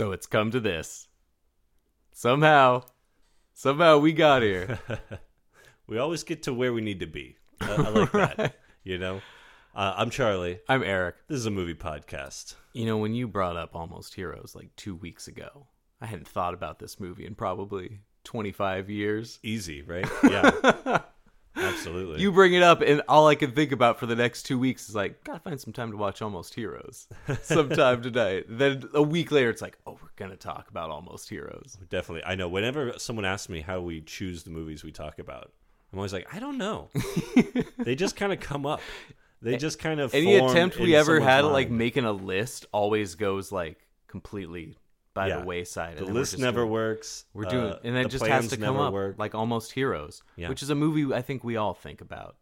So it's come to this. Somehow, somehow we got here. We always get to where we need to be. I, I like that. You know, uh, I'm Charlie. I'm Eric. This is a movie podcast. You know, when you brought up Almost Heroes like two weeks ago, I hadn't thought about this movie in probably 25 years. Easy, right? Yeah, absolutely. You bring it up, and all I can think about for the next two weeks is like, gotta find some time to watch Almost Heroes sometime tonight. Then a week later, it's like, oh, we're gonna talk about Almost Heroes. definitely. I know. Whenever someone asks me how we choose the movies we talk about, I'm always like, I don't know. they just kind of come up. They just kind of Any attempt we ever had at like making a list always goes like completely by Yeah. the wayside. The list never doing- works. We're doing, Uh, and it just has to come up work. like Almost Heroes, Yeah. which is a movie I think we all think about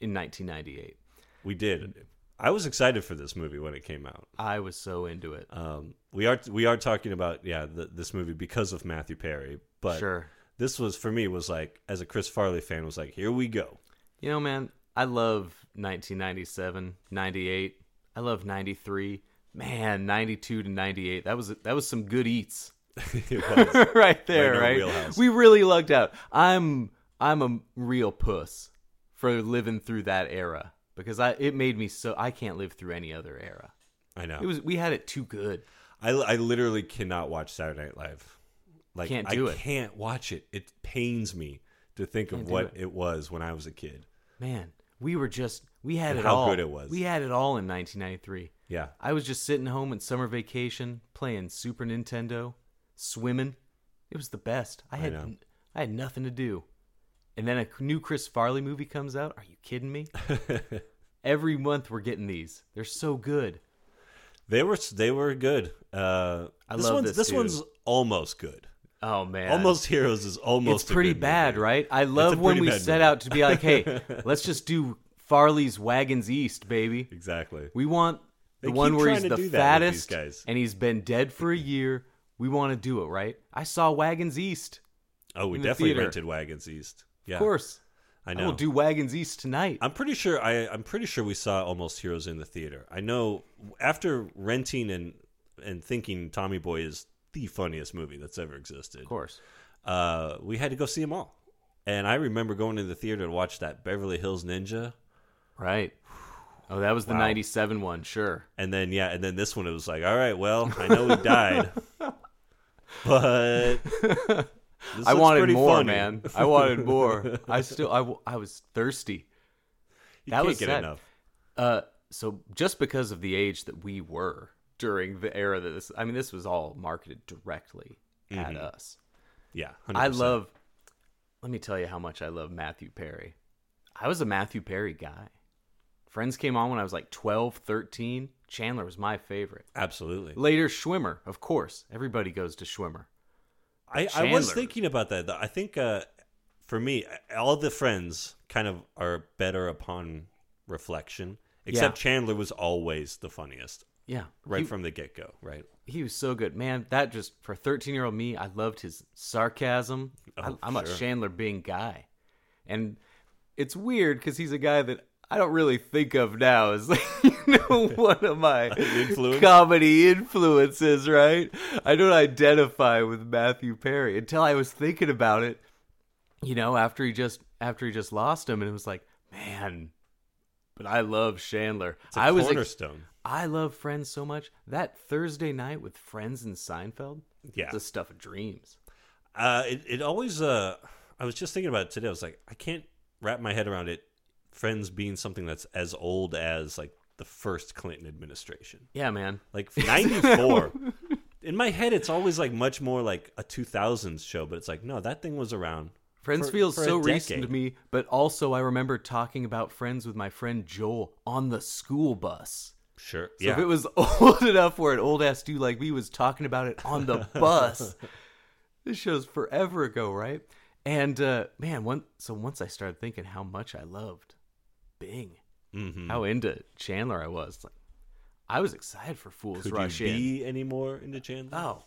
in 1998. we did. I was excited for this movie when it came out. I was so into it. Um, we are we are talking about yeah the, this movie because of Matthew Perry, but Sure. this was for me was like as a Chris Farley fan was like here we go. You know, man, I love 1997, 98. I love 93. Man, 92 to 98. That was that was some good eats. right there, Right right? We really lucked out. I'm I'm a real puss for living through that era because I it made me so I can't live through any other era. I know. It was we had it too good. I, I literally cannot watch Saturday Night Live. Like Can't do I it. can't watch it. It pains me to think Can't of what it. it. was when I was a kid. Man, we were just we had And it how all. good it was. We had it all in 1993. Yeah. I was just sitting home in summer vacation playing Super Nintendo, swimming. It was the best. I had. I had nothing to do. And then a new Chris Farley movie comes out. Are you kidding me? Every month we're getting these. They're so good. They were they were good. Uh, I this love one's this this dude. one's almost good. Oh man. Almost Heroes is almost It's pretty bad, movie. right? I love when we set movie. out to be like, "Hey, let's just do Farley's Wagons East, baby." Exactly. We want the They one where he's the do that with these fattest and he's been dead for a year. We want to do it, right? I saw Wagons East. Oh, we definitely theater. rented Wagons East. Yeah, Of course. I know. We'll do Wagons East tonight. I'm pretty sure I I'm pretty sure we saw Almost Heroes in the theater. I know after renting and and thinking Tommy Boy is the funniest movie that's ever existed. Of course. Uh, we had to go see them all. And I remember going to the theater to watch that Beverly Hills Ninja. Right. Oh, that was the Wow. 97 one, sure. And then yeah, and then this one it was like, all right, well, I know he died, but this I looks wanted pretty more, funny. man. I wanted more. I still I, w- I was thirsty. You that can't was get sad. enough. Uh so just because of the age that we were during the era that this I mean this was all marketed directly at Mhm. us. Yeah, I 100%. love let me tell you how much I love Matthew Perry. I was a Matthew Perry guy. Friends came on when I was like 12, 13. Chandler was my favorite. absolutely. Later Schwimmer, of course. Everybody goes to Schwimmer. I, I was thinking about that. though. I think uh, for me, all the friends kind of are better upon reflection. Except Yeah. Chandler was always the funniest, Yeah. right He- from the get go. Right? He was so good, man. That just for thirteen year old me, I loved his sarcasm. Oh, I, I'm a. Chandler Bing guy, and it's weird because he's a guy that I don't really think of now as you know one of my Influence? comedy influences. Right? I don't identify with Matthew Perry until I was thinking about it. You know, after he just after he just lost him, and it was like, man. But I love Chandler. It's a I was ex- cornerstone. I love Friends so much. That Thursday night with Friends and Seinfeld, Yeah. the stuff of dreams. Uh, it, it always. Uh, I was just thinking about it today. I was like, I can't wrap my head around it. Friends being something that's as old as like the first Clinton administration. Yeah, man. Like ninety four. In my head, it's always like much more like a two thousands show, but it's like no, that thing was around. Friends for- feels for so recent to me, but also I remember talking about Friends with my friend Joel on the school bus. Sure. So yeah. if it was old enough where an old ass dude like me was talking about it on the bus, this show's forever ago, right? And uh, man, one so once I started thinking how much I loved Bing, Mhm. how into Chandler I was, like I was excited for Fools Could Rush you In. be any more into Chandler? Oh,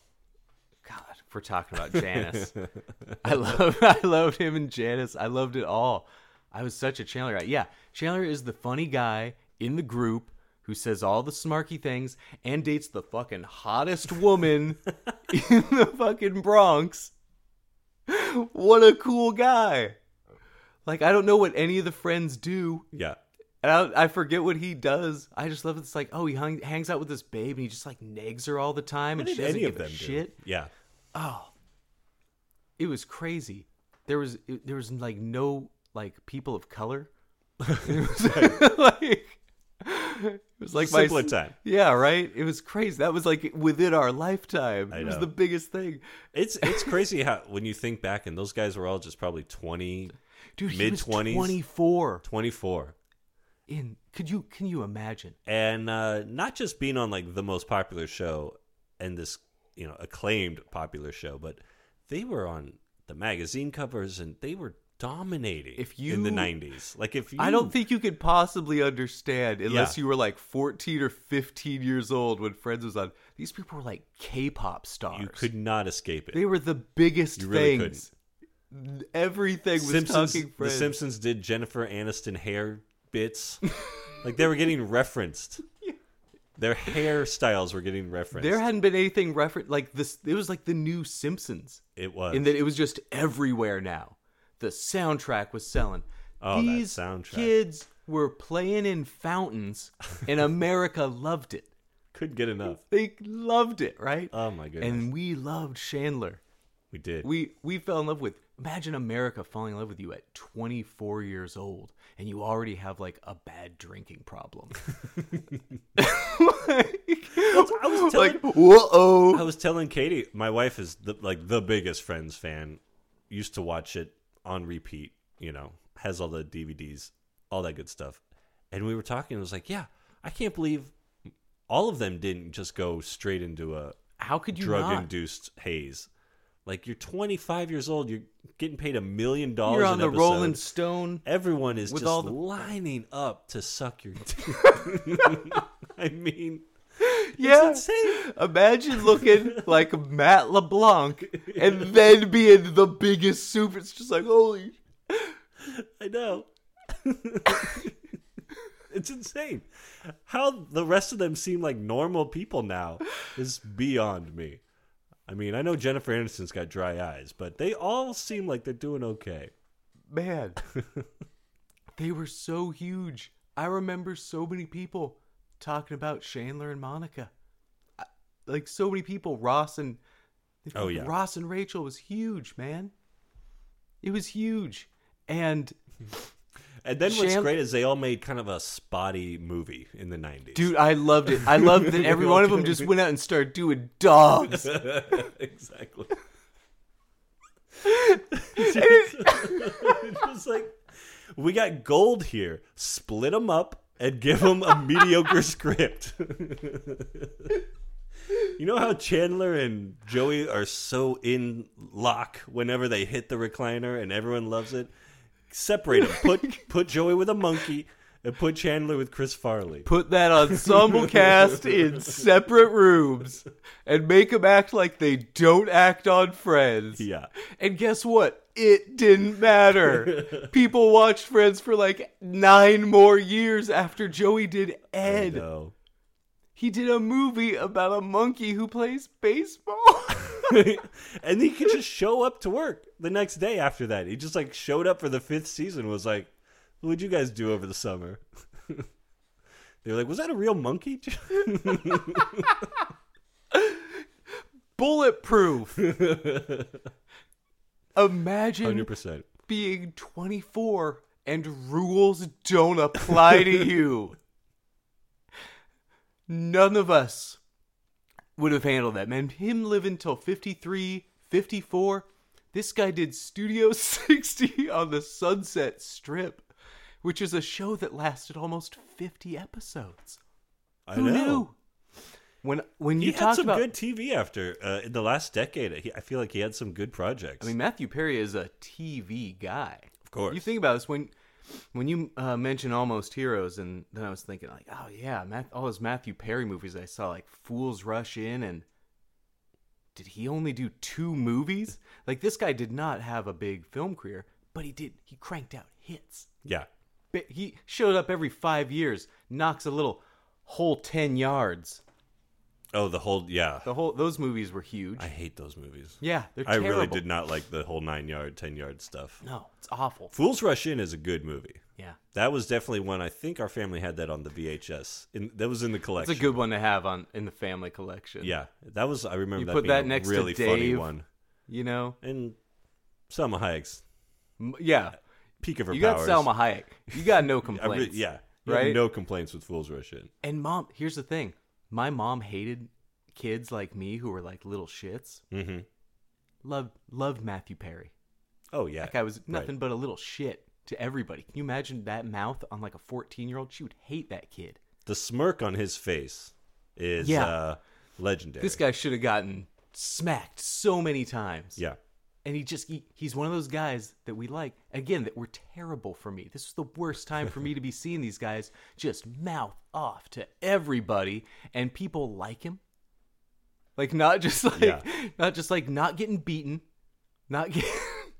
God, we're talking about Janice, I love, I loved him and Janice. I loved it all. I was such a Chandler guy. Yeah, Chandler is the funny guy in the group who says all the smarky things and dates the fucking hottest woman in the fucking Bronx. What a cool guy! Like I don't know what any of the friends do. Yeah. And I, I forget what he does. I just love it. It's like, oh, he hung, hangs out with this babe and he just like negs her all the time, What and she doesn't any of give a them do? shit. Yeah. Oh, it was crazy. There was it, there was like no like people of color. it was like it was like my time. Yeah, right. It was crazy. That was like within our lifetime. It was the biggest thing. It's it's crazy how when you think back and those guys were all just probably 20 Dude, mid was 20s 24. 24 In could you can you imagine? and uh not just being on like the most popular show and this you know acclaimed popular show but they were on the magazine covers and they were dominating If you in the 90s like if you I don't think you could possibly understand unless Yeah. you were like 14 or 15 years old when Friends was on. These people were like K-pop stars. you could not escape it They were the biggest really things. Everything was Simpsons, talking the Simpsons did Jennifer Aniston hair bits. like they were getting referenced. Their hairstyles were getting referenced. There hadn't been anything reference like this. It was like the new Simpsons it was. in that it was just everywhere now. The soundtrack was selling. Oh, that These soundtrack. kids were playing in fountains, and America loved it. Couldn't get enough. They loved it, right? Oh my goodness. and we loved Chandler. we did. We we fell in love with. Imagine America falling in love with you at 24 years old, and you already have like a bad drinking problem. I was telling, like, whoa! I was telling Katie, my wife is the, like the biggest Friends fan. Used to watch it on repeat. You know, has all the DVDs, all that good stuff. And we were talking. and It was like, yeah, I can't believe all of them didn't just go straight into a How could you drug induced haze. Like you're 25 years old, you're getting paid a million dollars. You're on the episode. Rolling Stone. Everyone is with just all the- lining up to suck your dick. I mean, Yeah. insane. Imagine looking like Matt LeBlanc and then being the biggest super. It's just like holy. I know. it's insane. How the rest of them seem like normal people now is beyond me. I mean, I know Jennifer Aniston's got dry eyes, but they all seem like they're doing okay. Man, they were so huge. I remember so many people talking about Chandler and Monica. I- Like so many people, Ross and Oh, yeah. Ross and Rachel was huge, man. It was huge, and And then what's Chan- great is they all made kind of a spotty movie in the 90s. dude, I loved it. I loved that every one of them just went out and started doing dogs. exactly. it's just like we got gold here. Split them up and give them a mediocre script. you know how Chandler and Joey are so in lock whenever they hit the recliner and everyone loves it. Separate them. Put put Joey with a monkey and put Chandler with Chris Farley. Put that ensemble cast in separate rooms and make them act like they don't act on Friends. Yeah. And guess what? It didn't matter. People watched Friends for like nine more years after Joey did Ed. No. He did a movie about a monkey who plays baseball. and he could just show up to work the next day after that. He just like showed up for the fifth season. Was like, "What'd you guys do over the summer?" they were like, "Was that a real monkey?" Bulletproof. Imagine Hundred percent. being 24 and rules don't apply to you. None of us would have handled that, man. Him living till 53, 54. This guy did Studio 60 on the Sunset Strip, which is a show that lasted almost 50 episodes. I Who know. knew? When when He you had talk some about, good TV after uh, in the last decade. He, I feel like he had some good projects. I mean, Matthew Perry is a TV guy. of course. You think about this when when you uh, mention Almost Heroes, and then I was thinking like, oh yeah, Math- all those Matthew Perry movies I saw, like Fools Rush In, and did he only do two movies? Like this guy did not have a big film career, but he did. He cranked out hits. yeah. He showed up every five years, knocks a little whole ten yards. Oh, the whole yeah. The whole those movies were huge. I hate those movies. yeah, they're I terrible. really did not like the whole nine yard, ten yard stuff. No, it's awful. Fools Rush In is a good movie. Yeah, That was definitely one. I think our family had that on the VHS. In, that was in the collection. it's a good one to have on in the family collection. Yeah, that was. I remember You that put being that a next to really funny one. you know. And Salma Hayek's Yeah, peak of her you powers. got Selma Hayek. You got no re- complaints. yeah, right? no complaints with Fools Rush In. And mom, here's the thing: my mom hated kids like me who were like little shits. Mm-hmm. Loved loved Matthew Perry. Oh yeah, That guy was Right. nothing but a little shit to everybody. Can you imagine that mouth on like a 14 year old? She would hate that kid. The smirk on his face is Yeah. uh, legendary. This guy should have gotten smacked so many times. yeah, And he just he, he's one of those guys that we like. Again, that were terrible for me. This was the worst time for me to be seeing these guys just mouth off to everybody and people like him. Like not just like Yeah. not just like not getting beaten, not get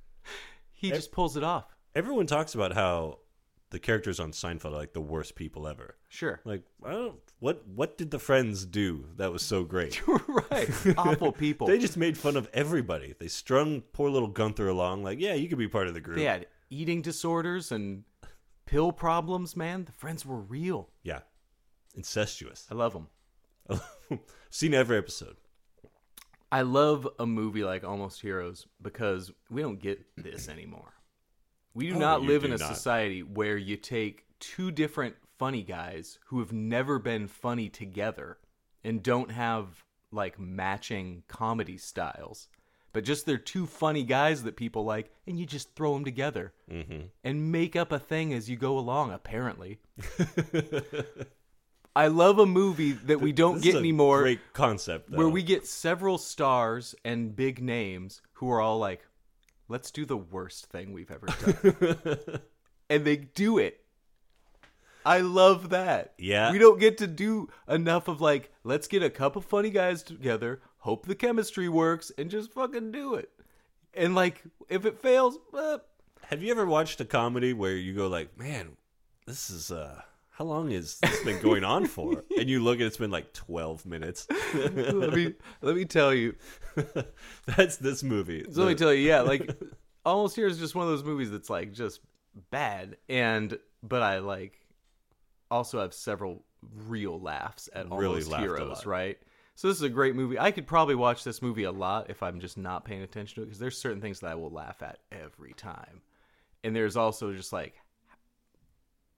He just pulls it off. everyone talks about how the characters on Seinfeld are like the worst people ever. Sure. Like, I don't. What what did the friends do that was so great? right. Awful people. They just made fun of everybody. They strung poor little Gunther along. Like, yeah, you could be part of the group. They had eating disorders and pill problems, man. The friends were real. Yeah. Incestuous. I love them. Seen every episode. I love a movie like Almost Heroes because we don't get this anymore. We do Oh, not live do in a not. society where you take two different funny guys who have never been funny together and don't have like matching comedy styles, but just they're two funny guys that people like, and you just throw them together Mm-hmm. and make up a thing as you go along. Apparently, I love a movie that we don't This get anymore Great concept. Though. where we get several stars and big names who are all like, let's do the worst thing we've ever done. and they do it. I love that. Yeah. We don't get to do enough of like, let's get a couple funny guys together, hope the chemistry works, and just fucking do it. And like, if it fails, eh, Have you ever watched a comedy where you go like, man, this is uh, how long has this been going on for? and you look and it's been like twelve minutes. let me let me tell you. That's this movie. So let me tell you, yeah, like Almost Heroes just one of those movies that's like just bad, and but I like also have several real laughs at Really Almost Heroes, right? So this is a great movie. I could probably watch this movie a lot if I'm just not paying attention to it because there's certain things that I will laugh at every time, and there's also just like.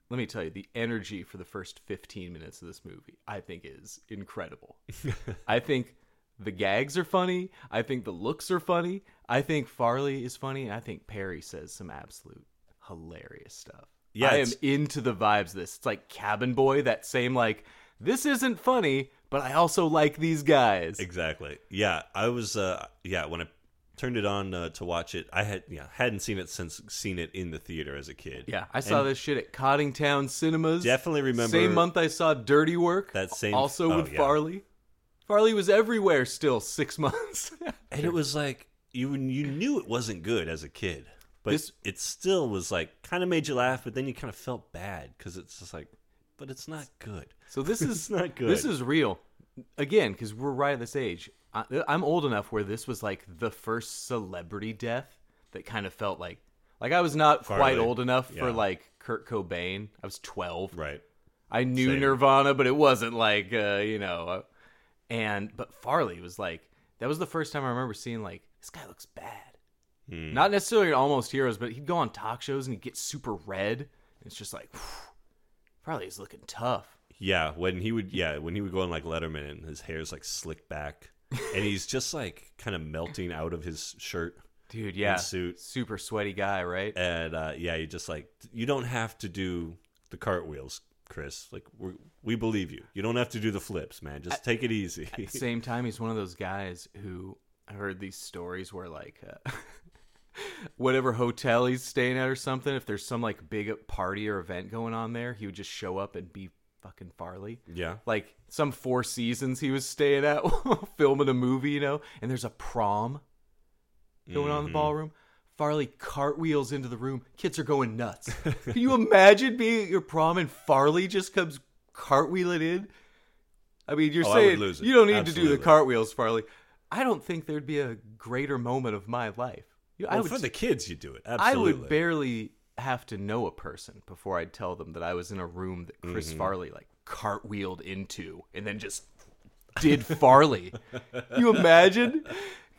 Let me tell you, the energy for the first 15 minutes of this movie, I think, is incredible. I think the gags are funny. I think the looks are funny. I think Farley is funny. And I think Perry says some absolute hilarious stuff. Yeah, I am into the vibes of this. It's like Cabin Boy, that same like, this isn't funny, but I also like these guys. Exactly. Yeah, I was. Uh, yeah, when I turned it on uh, to watch it, I had yeah hadn't seen it since seen it in the theater as a kid. Yeah, I saw And this shit at Coddingtown Cinemas. Definitely remember Same month I saw Dirty Work. That same- Also oh, with yeah. Farley. Farley was everywhere still six months. and it was like you you knew it wasn't good as a kid, but This- it still was like kind of made you laugh, but then you kind of felt bad because it's just like, but it's not good. So this is It's not good. This is real. Again, because we're right at this age. I, I'm old enough where this was like the first celebrity death that kind of felt like, like I was not quite old enough Yeah. for like Kurt Cobain. I was 12. Right. I knew Same. Nirvana, but it wasn't like uh, you know. Uh, and but Farley was like that was the first time I remember seeing like this guy looks bad. Hmm. Not necessarily Almost Heroes, but he'd go on talk shows and he'd get super red. And it's just like, Farley's looking tough. Yeah, when he would yeah when he would go on like Letterman and his hair's like slicked back, and he's just like kind of melting out of his shirt. Dude, yeah. suit. Super sweaty guy, right? and uh, yeah, you just like you don't have to do the cartwheels, Chris. Like we we believe you. You don't have to do the flips, man. Just take it easy. At the same time, he's one of those guys who I heard these stories where like uh, whatever hotel he's staying at or something, if there's some like big party or event going on there, he would just show up and be fucking Farley. yeah. Like some Four Seasons he was staying at filming a movie, you know, and there's a prom going on in the Mm-hmm. ballroom. Farley cartwheels into the room. Kids are going nuts. Can you imagine being at your prom and Farley just comes cartwheeling in? I mean, you're Oh, saying you don't need to do the cartwheels, Farley. I don't think there'd be a greater moment of my life. You know, I Well, would, for the kids, you do it. I would barely have to know a person before I'd tell them that I was in a room that Chris Mm-hmm. Farley like cartwheeled into and then just did Farley. you imagine?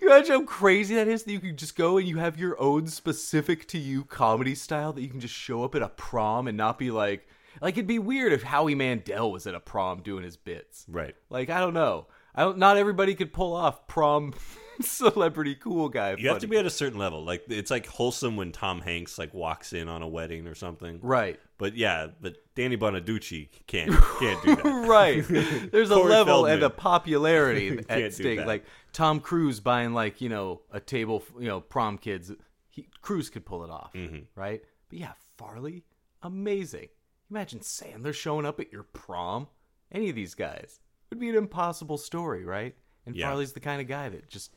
You imagine how crazy that is that you can just go and you have your own specific to you comedy style that you can just show up at a prom and not be like like it'd be weird if Howie Mandel was at a prom doing his bits. Right. Like I don't know. I don't not everybody could pull off prom celebrity cool guy. You have to be at a certain level. Like it's like wholesome when Tom Hanks like walks in on a wedding or something. right. But yeah, but Danny Bonaduce can't can't do that. right. There's a level and a popularity at stake. Like Tom Cruise buying like you know a table, you know prom kids. He, Cruise could pull it off, Mm-hmm. right? But yeah, Farley, amazing. Imagine Sandler showing up at your prom. Any of these guys would be an impossible story, right? And Yeah. Farley's the kind of guy that just,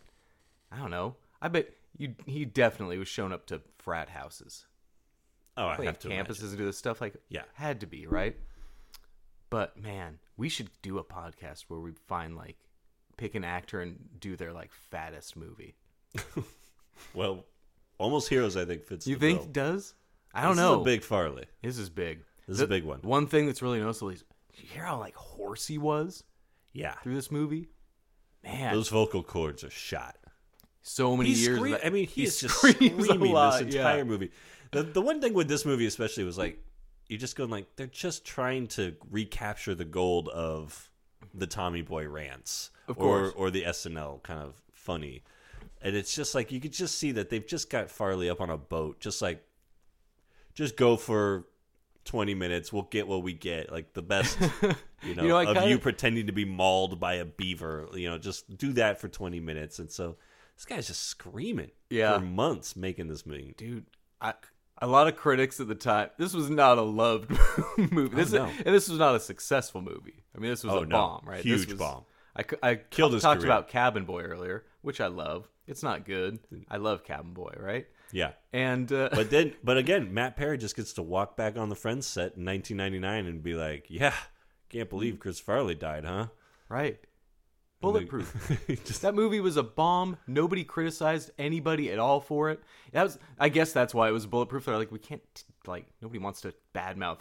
I don't know. I bet you he definitely was shown up to frat houses Oh, I have to campuses imagine. and do this stuff like Yeah. had to be right but man we should do a podcast where we find like pick an actor and do their like fattest movie Well, Almost Heroes, I think fits. you the think bill. it does i don't This know big Farley. this is big This is a big one. one thing that's really noticeable is you hear how like hoarse he was Yeah, through this movie man those vocal cords are shot. so many He's years scream- of- I mean, he, is just a screaming lot, this yeah. entire movie. The the one thing with this movie, especially, was like you're just going like they're just trying to recapture the gold of the Tommy Boy rants, Of or course. or the SNL kind of funny, and it's just like you could just see that they've just got Farley up on a boat, just like just go for. 20 minutes we'll get what we get like the best you know, You know, of kinda- you pretending to be mauled by a beaver you know just do that for 20 minutes and so this guy's just screaming Yeah. for months making this movie. dude I, a lot of critics at the time this was not a loved movie oh, this Oh, no. and this was not a successful movie i mean this was Oh, a no. bomb right this Huge was- bomb. I Killed his talked career. about cabin boy earlier which i love it's not good i love cabin boy right Yeah. and uh, But then, but again, Matt Perry just gets to walk back on the Friends set in 1999 and be like, "Yeah, can't believe Chris Farley died, huh?" right bulletproof just- that movie was a bomb nobody criticized anybody at all for it that was i guess that's why it was bulletproof they're like we can't like nobody wants to badmouth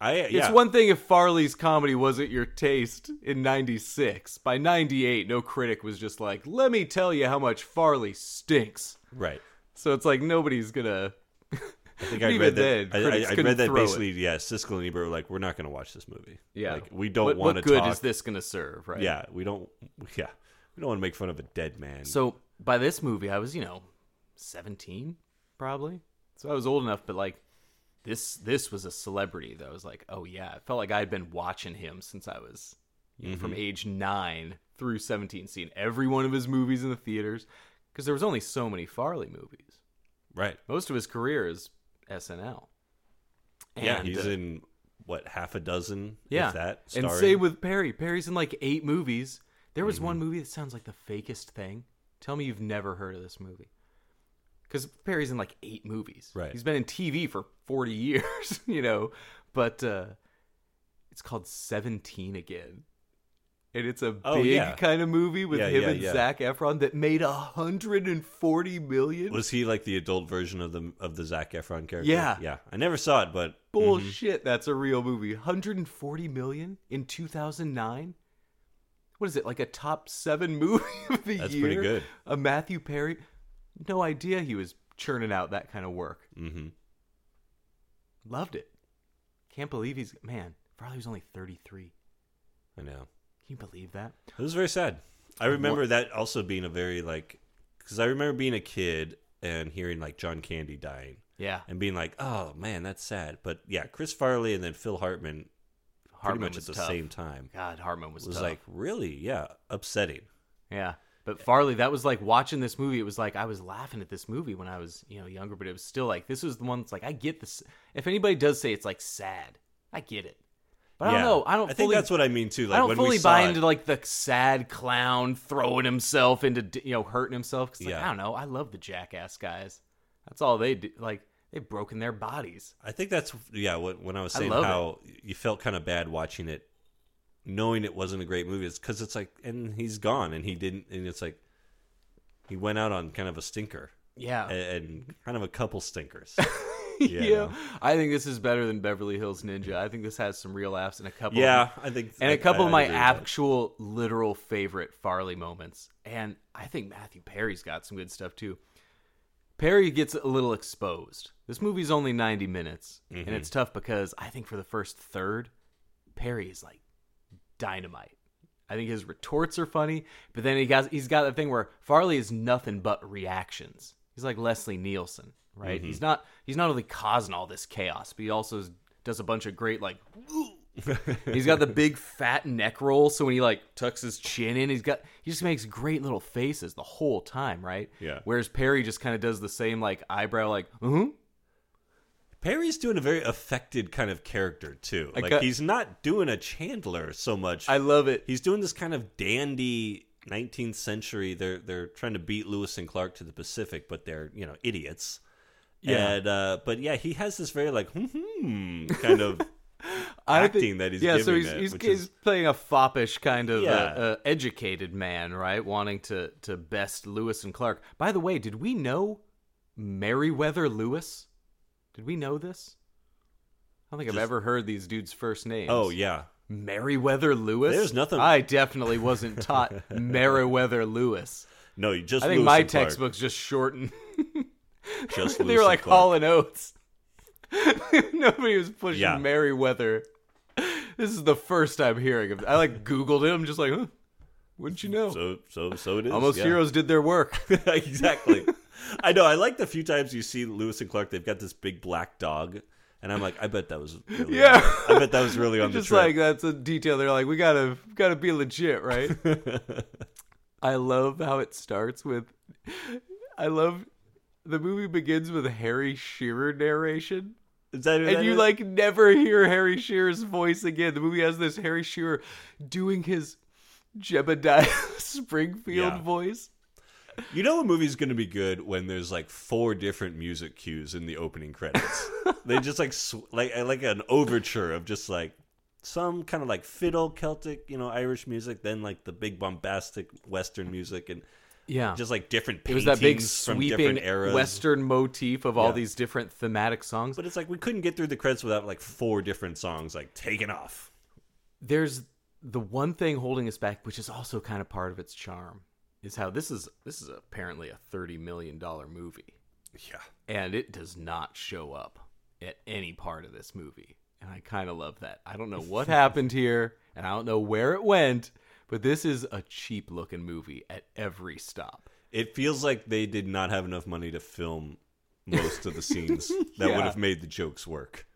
I yeah. It's one thing if Farley's comedy wasn't your taste in 96. By 98, no critic was just like, let me tell you how much Farley stinks. right. So it's like nobody's gonna. I think I read then, that. I, I, I read that throw it. basically. Yeah, Siskel and Ebert were like, "We're not going to watch this movie. Yeah. like we don't what, want what to good talk. is this gonna serve, right? Yeah, we don't. Yeah, we don't want to make fun of a dead man. So by this movie, I was, you know, 17, probably. So I was old enough, but like, this this was a celebrity that I was like, oh yeah. It felt like I'd been watching him since I was you know, from mm-hmm. age nine through 17, seeing every one of his movies in the theaters. Because there was only so many Farley movies. right. Most of his career is SNL. yeah, he's uh, in what half a dozen? yeah. that. and starring- same with Perry. Perry's in like eight movies. There was Mm-hmm. one movie that sounds like the fakest thing. Tell me you've never heard of this movie. Because Perry's in like eight movies. Right. He's been in TV for 40 years, you know. But uh, it's called 17 Again. And it's a Oh, big yeah. kind of movie with Yeah, him yeah, and. Zac Efron that made a 140 million. Was he like the adult version of the of the Zac Efron character? Yeah. yeah. I never saw it, but Bullshit. That's a real movie. 140 million in 2009. What is it? Like a top seven movie of the That's year? pretty good. A Matthew Perry. No idea he was churning out that kind of work. hmm Loved it. Can't believe he's man. Farley was only 33. I know. Can you believe that? It was very sad. I remember that also being a very like because I remember being a kid and hearing like John Candy dying Yeah. and being like, oh man, that's sad. But yeah, Chris Farley and then Phil Hartman Hartman much was at the tough. same time. God, Hartman was, was tough. like really, yeah, upsetting. Yeah. But Farley, that was like watching this movie. It was like I was laughing at this movie when I was, you know, younger, but it was still like this was the one that's like I get this. If anybody does say it's like sad, I get it. But I don't know. I don't. I think that's what I mean too. Like I don't when fully buy it, into like the sad clown throwing himself into you know hurting himself. 'Cause, like, Yeah. I don't know. I love the jackass guys. That's all they do. Like they've broken their bodies. I think that's yeah. When, when I was saying love how you felt kind of bad watching it, knowing it wasn't a great movie, it's because it's like, and he's gone, and he didn't, and it's like he went out on kind of a stinker, Yeah. and, and kind of a couple stinkers. yeah. know. I think this is better than Beverly Hills Ninja. I think this has some real laughs and a couple. yeah, of, I think, and I- a couple I- of my that. actual literal favorite Farley moments. And I think Matthew Perry's got some good stuff too. Perry gets a little exposed. This movie's only 90 minutes, Mm-hmm. and it's tough because I think for the first third, Perry is like dynamite. I think his retorts are funny, but then he got he's got the thing where Farley is nothing but reactions. He's like Leslie Nielsen, right? He's not he's not only causing all this chaos, but he also does a bunch of great like he's got the big fat neck roll, so when he like tucks his chin in, he's got he just makes great little faces the whole time, right? Yeah. Whereas Perry just kind of does the same like eyebrow like, uh-huh. Perry's doing a very affected kind of character too. I Like got- he's not doing a Chandler so much. I love it. he's doing this kind of dandy 19th century. They're they're trying to beat Lewis and Clark to the Pacific, but they're you know idiots. Yeah. And uh, but yeah, he has this very like hmm, kind of acting think- that he's yeah, so he's it, he's, he's is- playing a foppish kind of Yeah. uh, uh, educated man, right? Wanting to to best Lewis and Clark. By the way, did we know Meriwether Lewis? Did we know this? I don't think I've ever heard these dudes' first names. oh yeah. Meriwether Lewis. There's nothing- I definitely wasn't taught Meriwether Lewis. No, you just I think Lewis my textbooks just shortened. Just they were like Clark. Hall and Oates. Nobody was pushing Yeah. Meriwether. This is the first I'm hearing of. I like Googled him, just like, huh? Wouldn't you know? So so so it is. Almost yeah. Heroes did their work. exactly. I know. I like the few times you see Lewis and Clark. They've got this big black dog, and I'm like, I bet that was. Really Yeah. I bet that was really on the just trip. like that's a detail. They're like, we gotta gotta be legit, right? I love how it starts with. I love the movie begins with Harry Shearer narration. Is that who that and you is? like never hear Harry Shearer's voice again. The movie has this Harry Shearer doing his Jebediah Springfield Yeah. voice. You know a movie's going to be good when there's like four different music cues in the opening credits. they just like sw- like uh, like an overture of just like some kind of like fiddle Celtic, you know, Irish music, then like the big bombastic Western music, and Yeah, just like different. it was that big paintings from sweeping. Western motif of all Yeah. these different thematic songs. But it's like we couldn't get through the credits without like four different songs like taken off. there's the one thing holding us back, which is also kind of part of its charm, is how this is this is apparently a thirty million dollar movie, Yeah. and it does not show up at any part of this movie, and I kind of love that. I don't know what happened here, and I don't know where it went, but this is a cheap looking movie at every stop. It feels like they did not have enough money to film most of the scenes that Yeah. would have made the jokes work.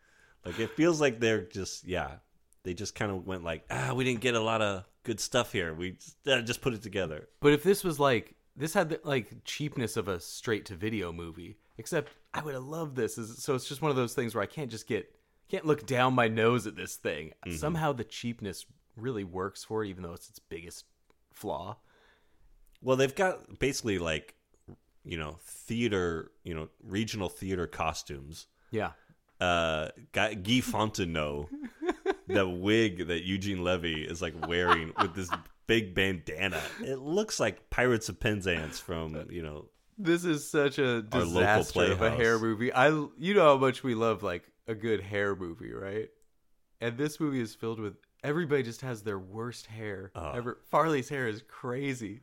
Like it feels like they're just yeah, they just kind of went like ah, we didn't get a lot of good stuff here. We just, uh, just put it together. But if this was like this had the like cheapness of a straight to video movie, except I would have loved this. So it's just one of those things where I can't just get can't look down my nose at this thing. Somehow the cheapness really works for it, even though it's its biggest flaw. Well, they've got basically like you know theater, you know regional theater costumes. Yeah, uh Guy, Fontenot, the wig that Eugene Levy is like wearing with this big bandana. It looks like Pirates of Penzance from you know. this is such a disaster of a hair movie. I you know how much we love like a good hair movie, right? And this movie is filled with everybody just has their worst hair. Oh. Ever Farley's hair is crazy.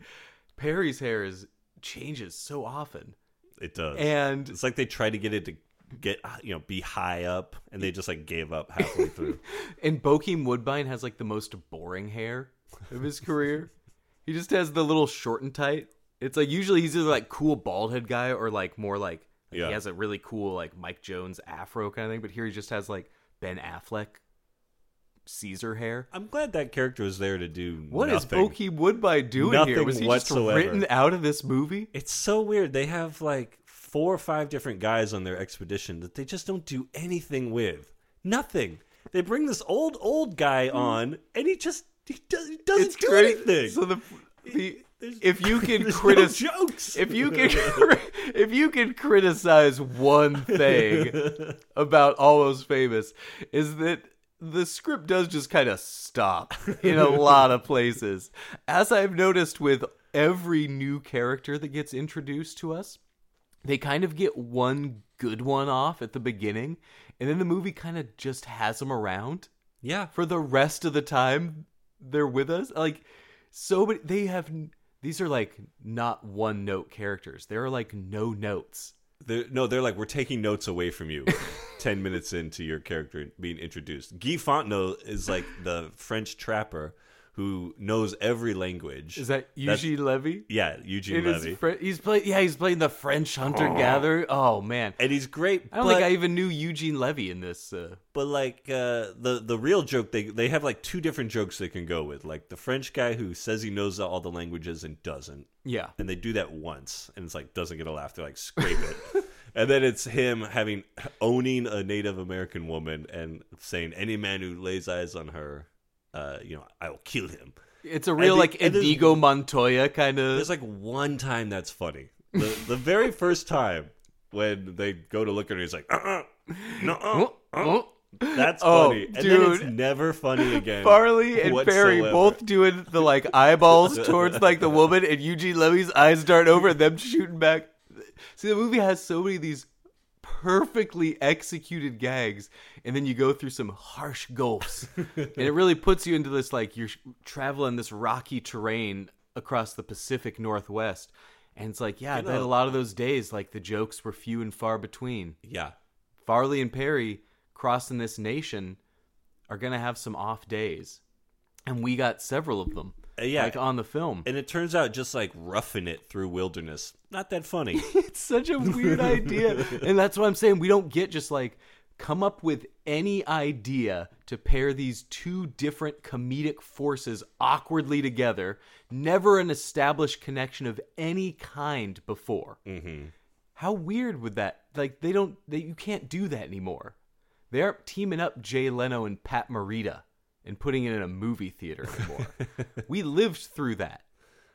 Perry's hair is changes so often. It does, And it's like they try to get it to get uh, you know be high up, and they just like gave up halfway through. And Bokeem Woodbine has like the most boring hair of his career. he just has the little short and tight. It's like usually he's either like cool bald head guy or like more like, like Yeah. he has a really cool like Mike Jones afro kind of thing. But here he just has like Ben Affleck Caesar hair. I'm glad that character was there to do What is nothing. Bokeem Woodbine doing here? Nothing Was he whatsoever. just written out of this movie? It's so weird. They have like four or five different guys on their expedition that they just don't do anything with. Nothing. They bring this old old guy hmm. on, and he just he, does, he doesn't It's do great. anything. So the, the There's- if you can there's no criticize jokes. if you can if you can criticize one thing about Almost Famous is that the script does just kind of stop in a lot of places. As I've noticed with every new character that gets introduced to us, they kind of get one good one off at the beginning, and then the movie kind of just has them around yeah, for the rest of the time they're with us. Like so many they have these are like not one note characters. They're like no notes. They're, no, they're like we're taking notes away from you. Ten minutes into your character being introduced, Guy Fontenot is like the French trapper who knows every language. Is that That's- Eugene Levy? Yeah, Eugene Levy, Fre- he's playing yeah, he's playing the French hunter gatherer. Oh man. and he's great. I don't but, think I even knew Eugene Levy in this uh, but like uh, the the real joke, they they have like two different jokes they can go with. Like the French guy who says he knows all the languages and doesn't, yeah. and they do that once, and it's like doesn't get a laugh. They're like scrape it, and then it's him having owning a Native American woman and saying any man who lays eyes on her, uh, you know, I will kill him. It's a real the- like Inigo Montoya kind of There's like one time that's funny. The the very first time when they go to look at her, he's like, uh, uh no, uh, uh. That's Oh, funny, and then it's never funny again. Farley and whatsoever. both doing the like eyeballs towards like the woman, and Eugene Levy's eyes dart over and them shooting back. See, the movie has so many of these perfectly executed gags, and then you go through some harsh gulps, and it really puts you into this like you're traveling this rocky terrain across the Pacific Northwest, and it's like, yeah, You know- a lot of those days, like the jokes were few and far between. Yeah, Farley and Perry crossing this nation are to have some off days. And we got several of them. Uh, yeah. Like on the film. and it turns out just like roughing it through wilderness, not that funny. It's such a weird idea. And that's what I'm saying. We don't get just like come up with any idea to pair these two different comedic forces awkwardly together. Never an established connection of any kind before. Mm-hmm. How weird would that? Like they don't. They, you can't do that anymore. They aren't teaming up Jay Leno and Pat Morita and putting it in a movie theater anymore. we lived through that.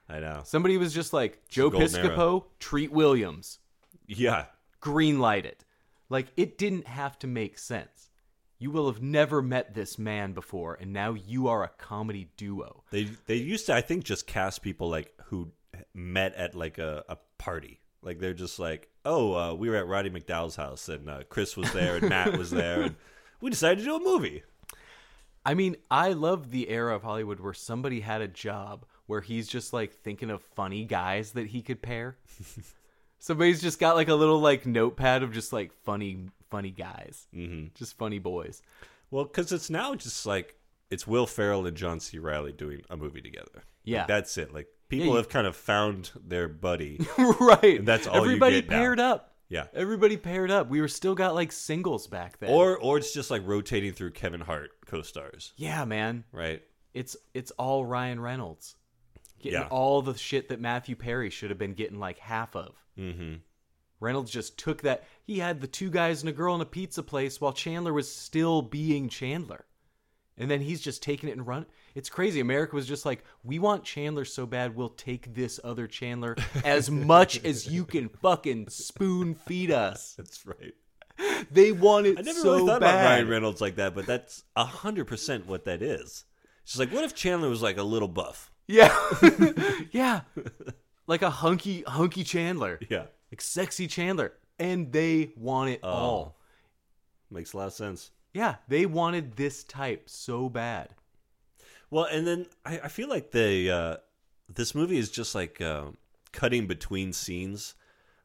I know. Somebody was just like Joe golden era. Piscopo, Treat Williams Yeah, green light it. Like it didn't have to make sense. You will have never met this man before, and now you are a comedy duo. they they used to I think just cast people like who met at like a, a party. Like they're just like, oh, uh, we were at Roddy McDowall's house, and uh, Chris was there, and Matt was there, and we decided to do a movie. I mean, I love the era of Hollywood where somebody had a job where he's just like thinking of funny guys that he could pair. Somebody's just got like a little like notepad of just like funny, funny guys, mm-hmm. just funny boys. Well, because it's now just like it's Will Ferrell and John C. Reilly doing a movie together. Like, Yeah. that's it. Like people you- have kind of found their buddy. right. That's all Everybody get now. paired up. Yeah. Everybody paired up. We were still got like singles back then. or or it's just like rotating through Kevin Hart co-stars, yeah, man. right? It's it's all Ryan Reynolds getting Yeah. all the shit that Matthew Perry should have been getting like half of. Mm-hmm. Reynolds just took that. He had the two guys and a girl in a pizza place while Chandler was still being Chandler. And then he's just taking it and run. It's crazy. America was just like, we want Chandler so bad, we'll take this other Chandler as much as you can fucking spoon feed us. That's right. They want it I never so really thought bad. about Ryan Reynolds like that, but that's hundred percent what that is. She's like, what if Chandler was like a little buff? Yeah. yeah. Like a hunky hunky Chandler. Yeah, Like sexy Chandler. And they want it oh. all. makes a lot of sense. Yeah, they wanted this type so bad. Well, and then I, I feel like the uh, this movie is just like uh, cutting between scenes.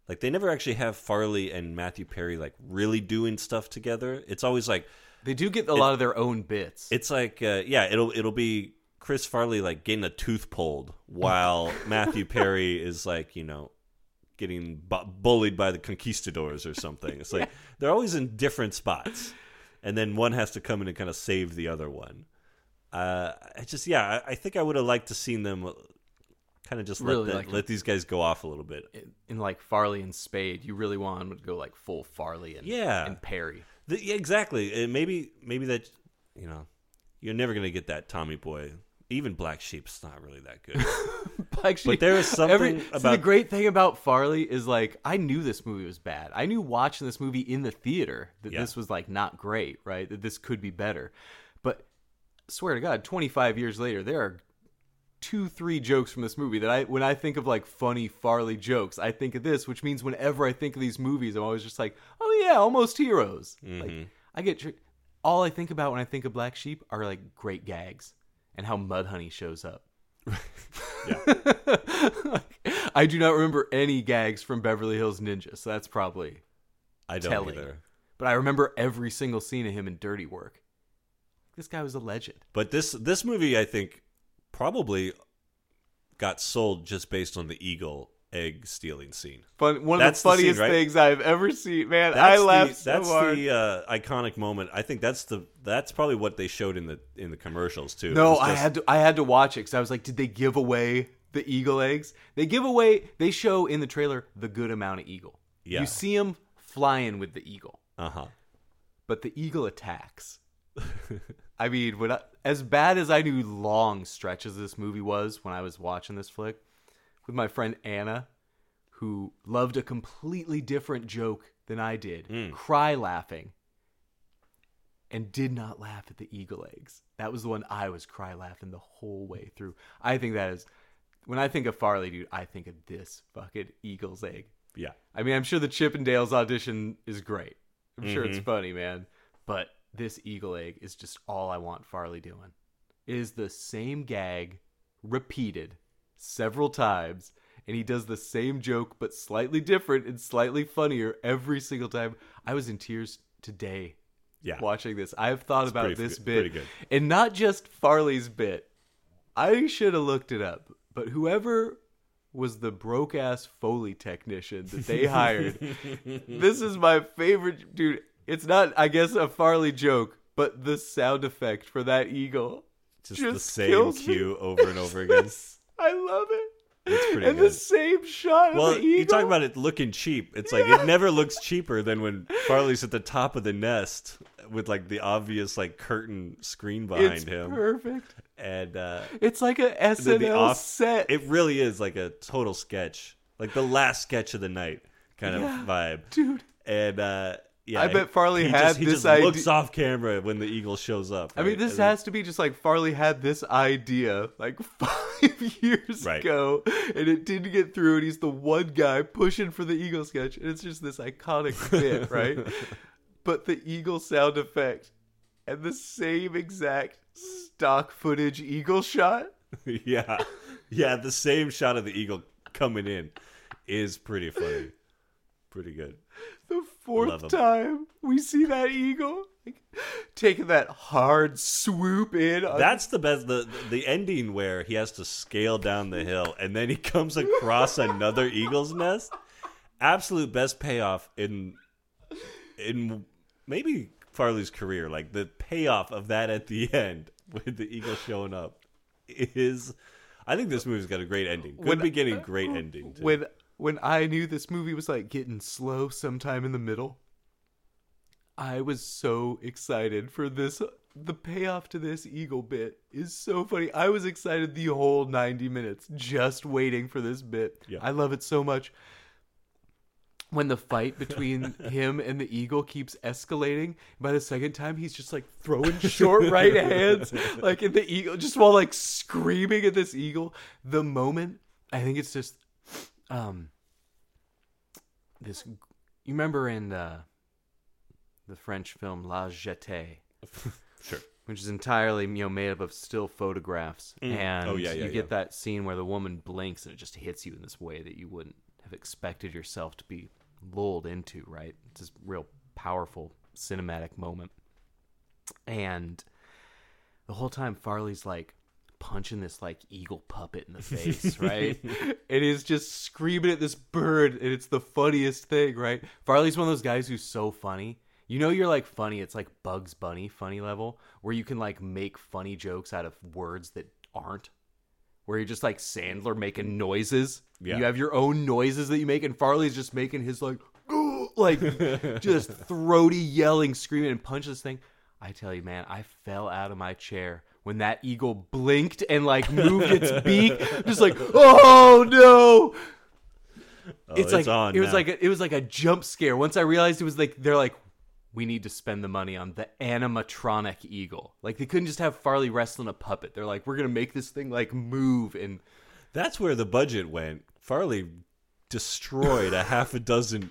Like they never actually have Farley and Matthew Perry like really doing stuff together. It's always like They do get a lot of their own bits. it's like uh, yeah, it'll it'll be Chris Farley like getting a tooth pulled while Matthew Perry is like you know getting bu- bullied by the conquistadors or something. It's like they're always in different spots, and then one has to come in and kind of save the other one. Uh, I just yeah, I, I think I would have liked to seen them kind of just let Really the- like let these guys go off a little bit. in, in like Farley and Spade, you really want him to go like full Farley and Yeah. and Perry. The, yeah, exactly. And maybe maybe that you know you're never gonna get that Tommy Boy. Even Black Sheep's not really that good. Actually, But there is something every, see, the great thing about Farley is like I knew this movie was bad. I knew watching this movie in the theater that Yeah. this was like not great, right? That this could be better. Swear to God, 25 years later, there are two, three jokes from this movie that I, when I think of like funny Farley jokes, I think of this, which means whenever I think of these movies, I'm always just like, oh yeah, almost heroes. Like mm-hmm. I get all I think about when I think of Black Sheep are like great gags and how Mudhoney shows up. I do not remember any gags from Beverly Hills Ninja, so that's probably I don't telling. either. But I remember every single scene of him in Dirty Work. This guy was a legend. But this this movie, I think, probably got sold just based on the eagle egg stealing scene. Fun, one That's of the the scene, funniest right? things I've ever seen. Man, That's I the, laughed so That's hard. the uh, iconic moment. I think that's the that's probably what they showed in the in the commercials too. No, was I had to I had to watch it because I was like, did they give away the eagle eggs? They give away. They show in the trailer the good amount of eagle. Yeah. You see him flying with the eagle, Uh-huh. but the eagle attacks. I mean, when I, as bad as I knew long stretches this movie was when I was watching this flick with my friend Anna, who loved a completely different joke than I did, cry laughing, and did not laugh at the eagle eggs. That was the one I was cry laughing the whole way through. I think that is when I think of Farley, dude. I think of this fucking eagle's egg. Yeah. I mean, I'm sure the Chippendales audition is great. I'm sure Mm-hmm. it's funny, man. But this eagle egg is just all I want Farley doing. It is the same gag repeated several times, and he does the same joke but slightly different and slightly funnier every single time. I was in tears today Yeah. watching this. I've thought about pretty this bit, pretty good. and not just Farley's bit. I should have looked it up, but whoever was the broke ass Foley technician that they hired, this is my favorite, dude. It's not, I guess, a Farley joke, but the sound effect for that eagle Just, the same kills me. cue over and over again. I love it. It's pretty and good. the same shot Well, of the eagle. you talk about it looking cheap. It's like it never looks cheaper than when Farley's at the top of the nest with like the obvious like curtain screen behind it's him, perfect. and uh, It's like a SNL off set. It really is like a total sketch, like the last sketch of the night kind of vibe, dude. And uh, yeah, I bet Farley he had just, he this just idea- looks off camera when the eagle shows up. I mean, this And has to be just like Farley had this idea like five years Right. ago, and it didn't get through. And he's the one guy pushing for the eagle sketch, and it's just this iconic bit, right? But the eagle sound effect and the same exact stock footage eagle shot. yeah, yeah. The same shot of the eagle coming in is pretty funny, pretty good. The fourth time we see that eagle like, taking that hard swoop in. on- That's the best. The the ending where he has to scale down the hill and then he comes across another eagle's nest. Absolute best payoff in in maybe Farley's career. Like the payoff of that at the end with the eagle showing up is. I think this movie's got a great ending. Good When- beginning, great ending. too. when when I knew this movie was like getting slow sometime in the middle, I was so excited for this. The payoff to this eagle bit is so funny. I was excited the whole 90 minutes just waiting for this bit. Yeah. I love it so much. When the fight between him and the eagle keeps escalating, by the second time he's just like throwing short right hands, like at the eagle, just while like screaming at this eagle. The moment, I think it's just um this you remember in uh, the French film La Jetée, sure. which is entirely you know made up of still photographs, and Oh, yeah, yeah, you get yeah. that scene where the woman blinks and it just hits you in this way that you wouldn't have expected yourself to be lulled into. Right? It's this real powerful cinematic moment, and the whole time Farley's like punching this like eagle puppet in the face, right? and he's just screaming at this bird, and it's the funniest thing, right? Farley's one of those guys who's so funny. You know you're like funny. It's like Bugs Bunny funny level where you can like make funny jokes out of words that aren't. Where you're just like Sandler making noises. Yeah. You have your own noises that you make, and Farley's just making his like, like just throaty yelling, screaming, and punch this thing. I tell you, man, I fell out of my chair when that eagle blinked and like moved its beak, just like, oh no! Oh, it's like on it was now. like a, it was like a jump scare. Once I realized it was like they're like, we need to spend the money on the animatronic eagle. Like they couldn't just have Farley wrestling a puppet. They're like, we're gonna make this thing like move and That's where the budget went. Farley destroyed a half a dozen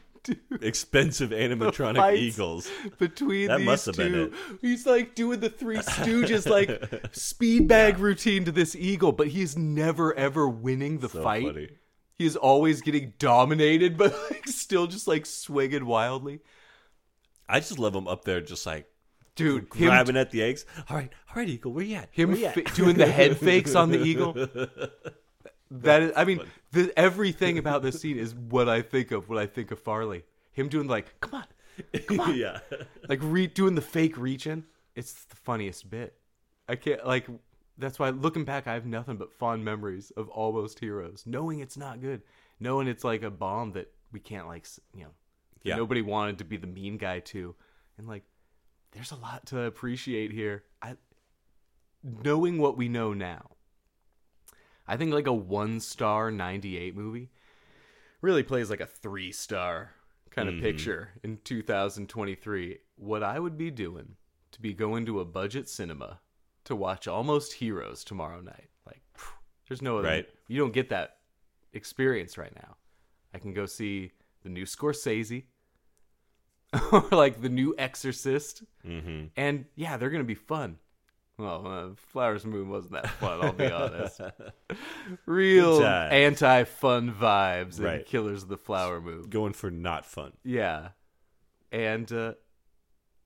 expensive animatronic eagles. between That these must have been two. it. He's like doing the Three Stooges like speed bag routine to this eagle, but he's never ever winning the So fight. funny. He is always getting dominated, but like still just like swinging wildly. I just love him up there, just like Dude, him, grabbing at the eggs. All right, all right, Eagle, where you at? him where you at? doing the head fakes on the eagle. That is, I mean, the, everything about this scene is what I think of when I think of Farley. Him doing like, come on, come on, yeah. like re- doing the fake reaching. It's the funniest bit. I can't like. That's why looking back, I have nothing but fond memories of Almost Heroes. Knowing it's not good, knowing it's like a bomb that we can't like, you know, Yeah. nobody wanted to be the mean guy too, and like, there's a lot to appreciate here. I knowing what we know now. I think like a one star 98 movie really plays like a three star kind of picture in 2023. What I would be doing to be going to a budget cinema to watch Almost Heroes tomorrow night. Like, phew, there's no other. Right. You don't get that experience right now. I can go see the new Scorsese or like the new Exorcist. Mm-hmm. And yeah, they're going to be fun. Well, uh, Flowers Moon wasn't that fun, I'll be honest. Real anti fun vibes in Right. Killers of the Flower Moon. Going for not fun. Yeah. And, uh,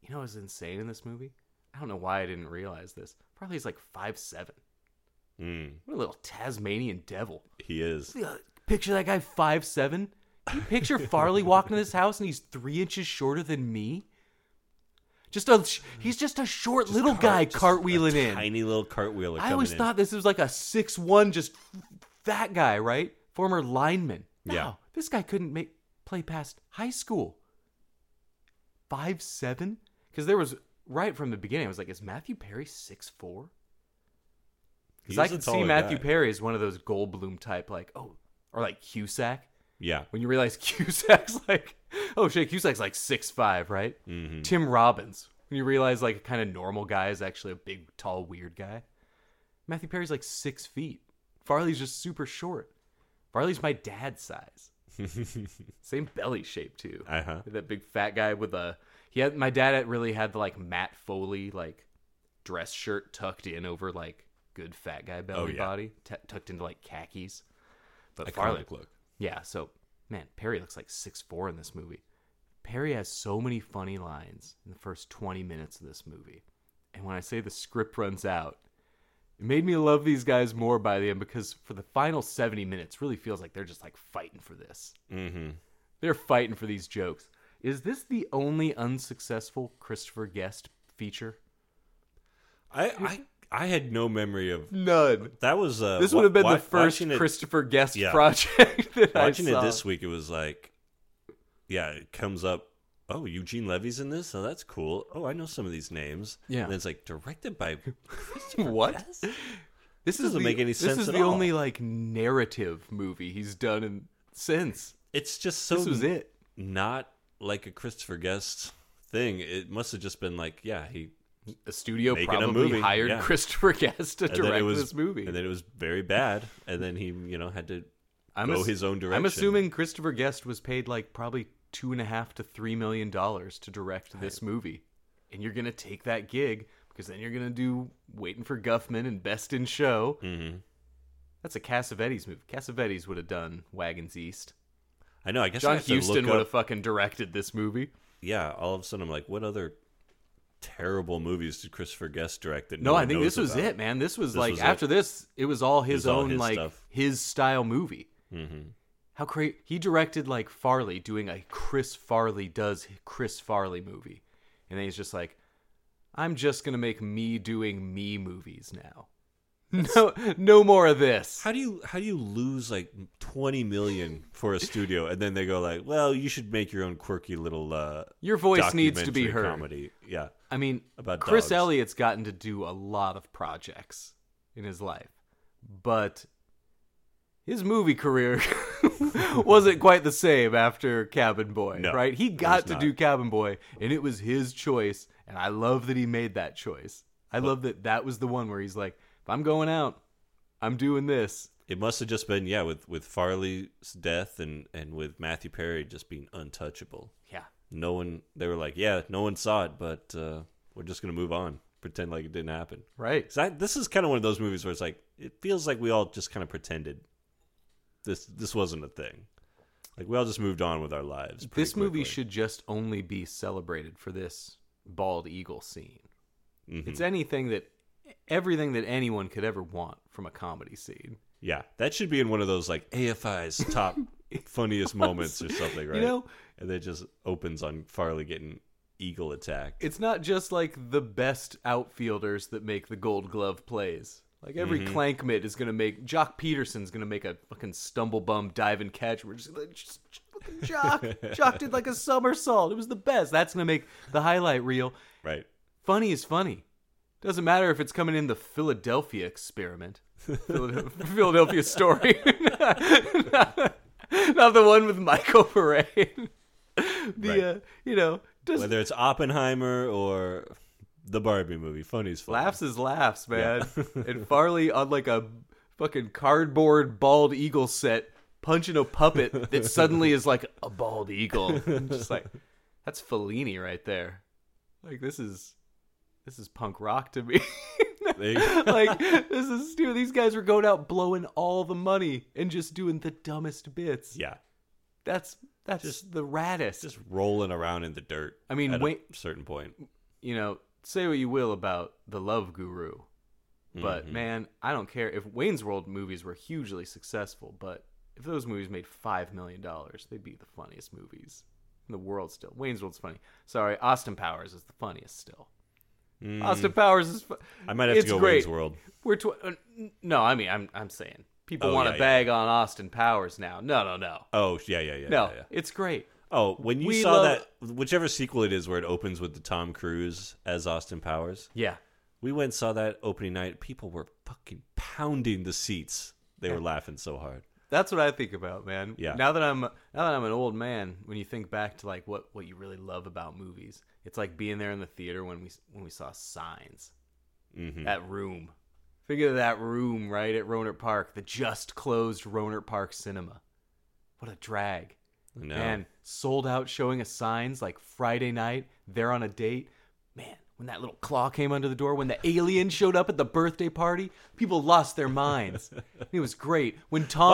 you know what was insane in this movie? I don't know why I didn't realize this. Probably he's like five seven. Mm, What a little Tasmanian devil. he is. Picture that guy five seven. You picture Farley walking to this house and he's three inches shorter than me. Just a he's just a short little guy Just cartwheeling a in. Tiny little cartwheeler. I always in. thought this was like a six one, just fat guy, right? Former lineman. No, Yeah. this guy couldn't make play past high school. Five seven, because there was right from the beginning. I was like, is Matthew Perry six four? Because I could see Matthew guy. Perry as one of those Goldblum type, like oh, or like Cusack. Yeah. When you realize Cusack's like, oh shit, Cusack's like six five, right? Mm-hmm. Tim Robbins. When you realize like a kind of normal guy is actually a big, tall, weird guy. Matthew Perry's like six feet. Farley's just super short. Farley's my dad's size. Same belly shape too. Uh-huh. That big fat guy with a he had my dad had really had the like Matt Foley like dress shirt tucked in over like good fat guy belly Oh, yeah. body t- tucked into like khakis. But Farley Iconic look. Yeah, so man, Perry looks like six four in this movie. Perry has so many funny lines in the first twenty minutes of this movie. And when I say the script runs out, it made me love these guys more by the end because for the final seventy minutes really feels like they're just like fighting for this. Mm-hmm. They're fighting for these jokes. Is this the only unsuccessful Christopher Guest feature? I, I I had no memory of None. that. Was uh, This would have been wa- the first it- Christopher Guest Yeah. project that Watching I it this week, it was like, yeah, it comes up. Oh, Eugene Levy's in this. Oh, that's cool. Oh, I know some of these names. Yeah. and then it's like directed by what? Guest? This Doesn't the, make any sense. This is the all. only like narrative movie he's done in since. It's just so This was it. not like a Christopher Guest thing. It must have just been like, yeah, he The studio Making probably hired yeah. Christopher Guest to and direct was this movie. and then it was very bad, and then he you know had to I'm go ass- his own direction. I'm assuming Christopher Guest was paid like probably two and a half to three million dollars to direct this movie, and you're gonna take that gig because then you're gonna do Waiting for Guffman and Best in Show. Mhm. That's a Cassavetes movie. Cassavetes would have done Wagons East. I know. I guess John to Huston would have up- fucking directed this movie. Yeah, all of a sudden I'm like, what other terrible movies did Christopher Guest direct? That No, no I think this was about? it, man. This was This like was it. after this, it was all his was all own his like stuff. his style movie. Mhm. How crazy! He directed like Farley doing a Chris Farley does Chris Farley movie. and then he's just like, I'm just gonna make me doing me movies now. No, no more of this. How do you how do you lose like twenty million for a studio and then they go like, well, you should make your own quirky little uh, Your voice needs to be heard. Comedy, yeah. I mean, About Chris dogs. Elliott's gotten to do a lot of projects in his life, but his movie career wasn't quite the same after Cabin Boy, No, right? He got to not. do Cabin Boy, and it was his choice, and I love that he made that choice. I love that that was the one where he's like, if I'm going out, I'm doing this. It must have just been yeah with with Farley's death and and with Matthew Perry just being untouchable. Yeah. No one they were like, yeah, no one saw it, but uh, we're just gonna move on, pretend like it didn't happen. Right. I, this is kind of one of those movies where it's like it feels like we all just kind of pretended this this wasn't a thing. Like we all just moved on with our lives. This movie should just only be celebrated for this bald eagle scene. Mhm. It's anything that everything that anyone could ever want from a comedy scene. Yeah, that should be in one of those like AFI's top funniest moments or something, right? You know- and it just opens on Farley getting eagle attacked. It's not just like the best outfielders that make the gold glove plays. Like every Mhm. clank mitt is gonna make Joc Pederson's gonna make a fucking stumble bum dive and catch. We're just like just, just fucking Joc. Joc did like a somersault. It was the best. That's gonna make the highlight reel. Right. Funny is funny. Doesn't matter if it's coming in the Philadelphia experiment. Philadelphia, Philadelphia story. not, the one with Michael Paré. the Right. uh, you know, Whether it's Oppenheimer or the Barbie movie, funny's funny. laughs is laughs, man. Yeah. and Farley on like a fucking cardboard bald eagle set punching a puppet that suddenly is like a bald eagle. I'm just like that's Fellini right there. Like this is this is punk rock to me. There you go. like this is dude, these guys were going out blowing all the money and just doing the dumbest bits. Yeah, That's that's just the raddest. just rolling around in the dirt. I mean, at wait- a certain point. you know, say what you will about the Love Guru, but Mhm. man, I don't care if Wayne's World movies were hugely successful, but if those movies made five million dollars, they'd be the funniest movies in the world. Still, Wayne's World's funny. Sorry, Austin Powers is the funniest still. Mm. Austin Powers is. Fu- I might have it's to go great. Wayne's World. We're tw- uh, no, I mean, I'm I'm saying people Oh, want to yeah, yeah. bag on Austin Powers now. No, no, no, Oh yeah, yeah, yeah. no. yeah, yeah. It's great. Oh, when you We saw love- that, whichever sequel it is, where it opens with the Tom Cruise as Austin Powers, Yeah, we went and saw that opening night. People were fucking pounding the seats. They were laughing so hard. That's what I think about, man. Yeah. Now that I'm now that I'm an old man, when you think back to like what what you really love about movies, it's like being there in the theater when we when we saw Signs. Mhm. That room. Think of that room right at Rohnert Park, the just closed Rohnert Park Cinema. What a drag. Know. Man, sold out showing of Signs like Friday night. They're on a date. Man, when that little claw came under the door, when the alien showed up at the birthday party, people lost their minds. it was great. When Tom.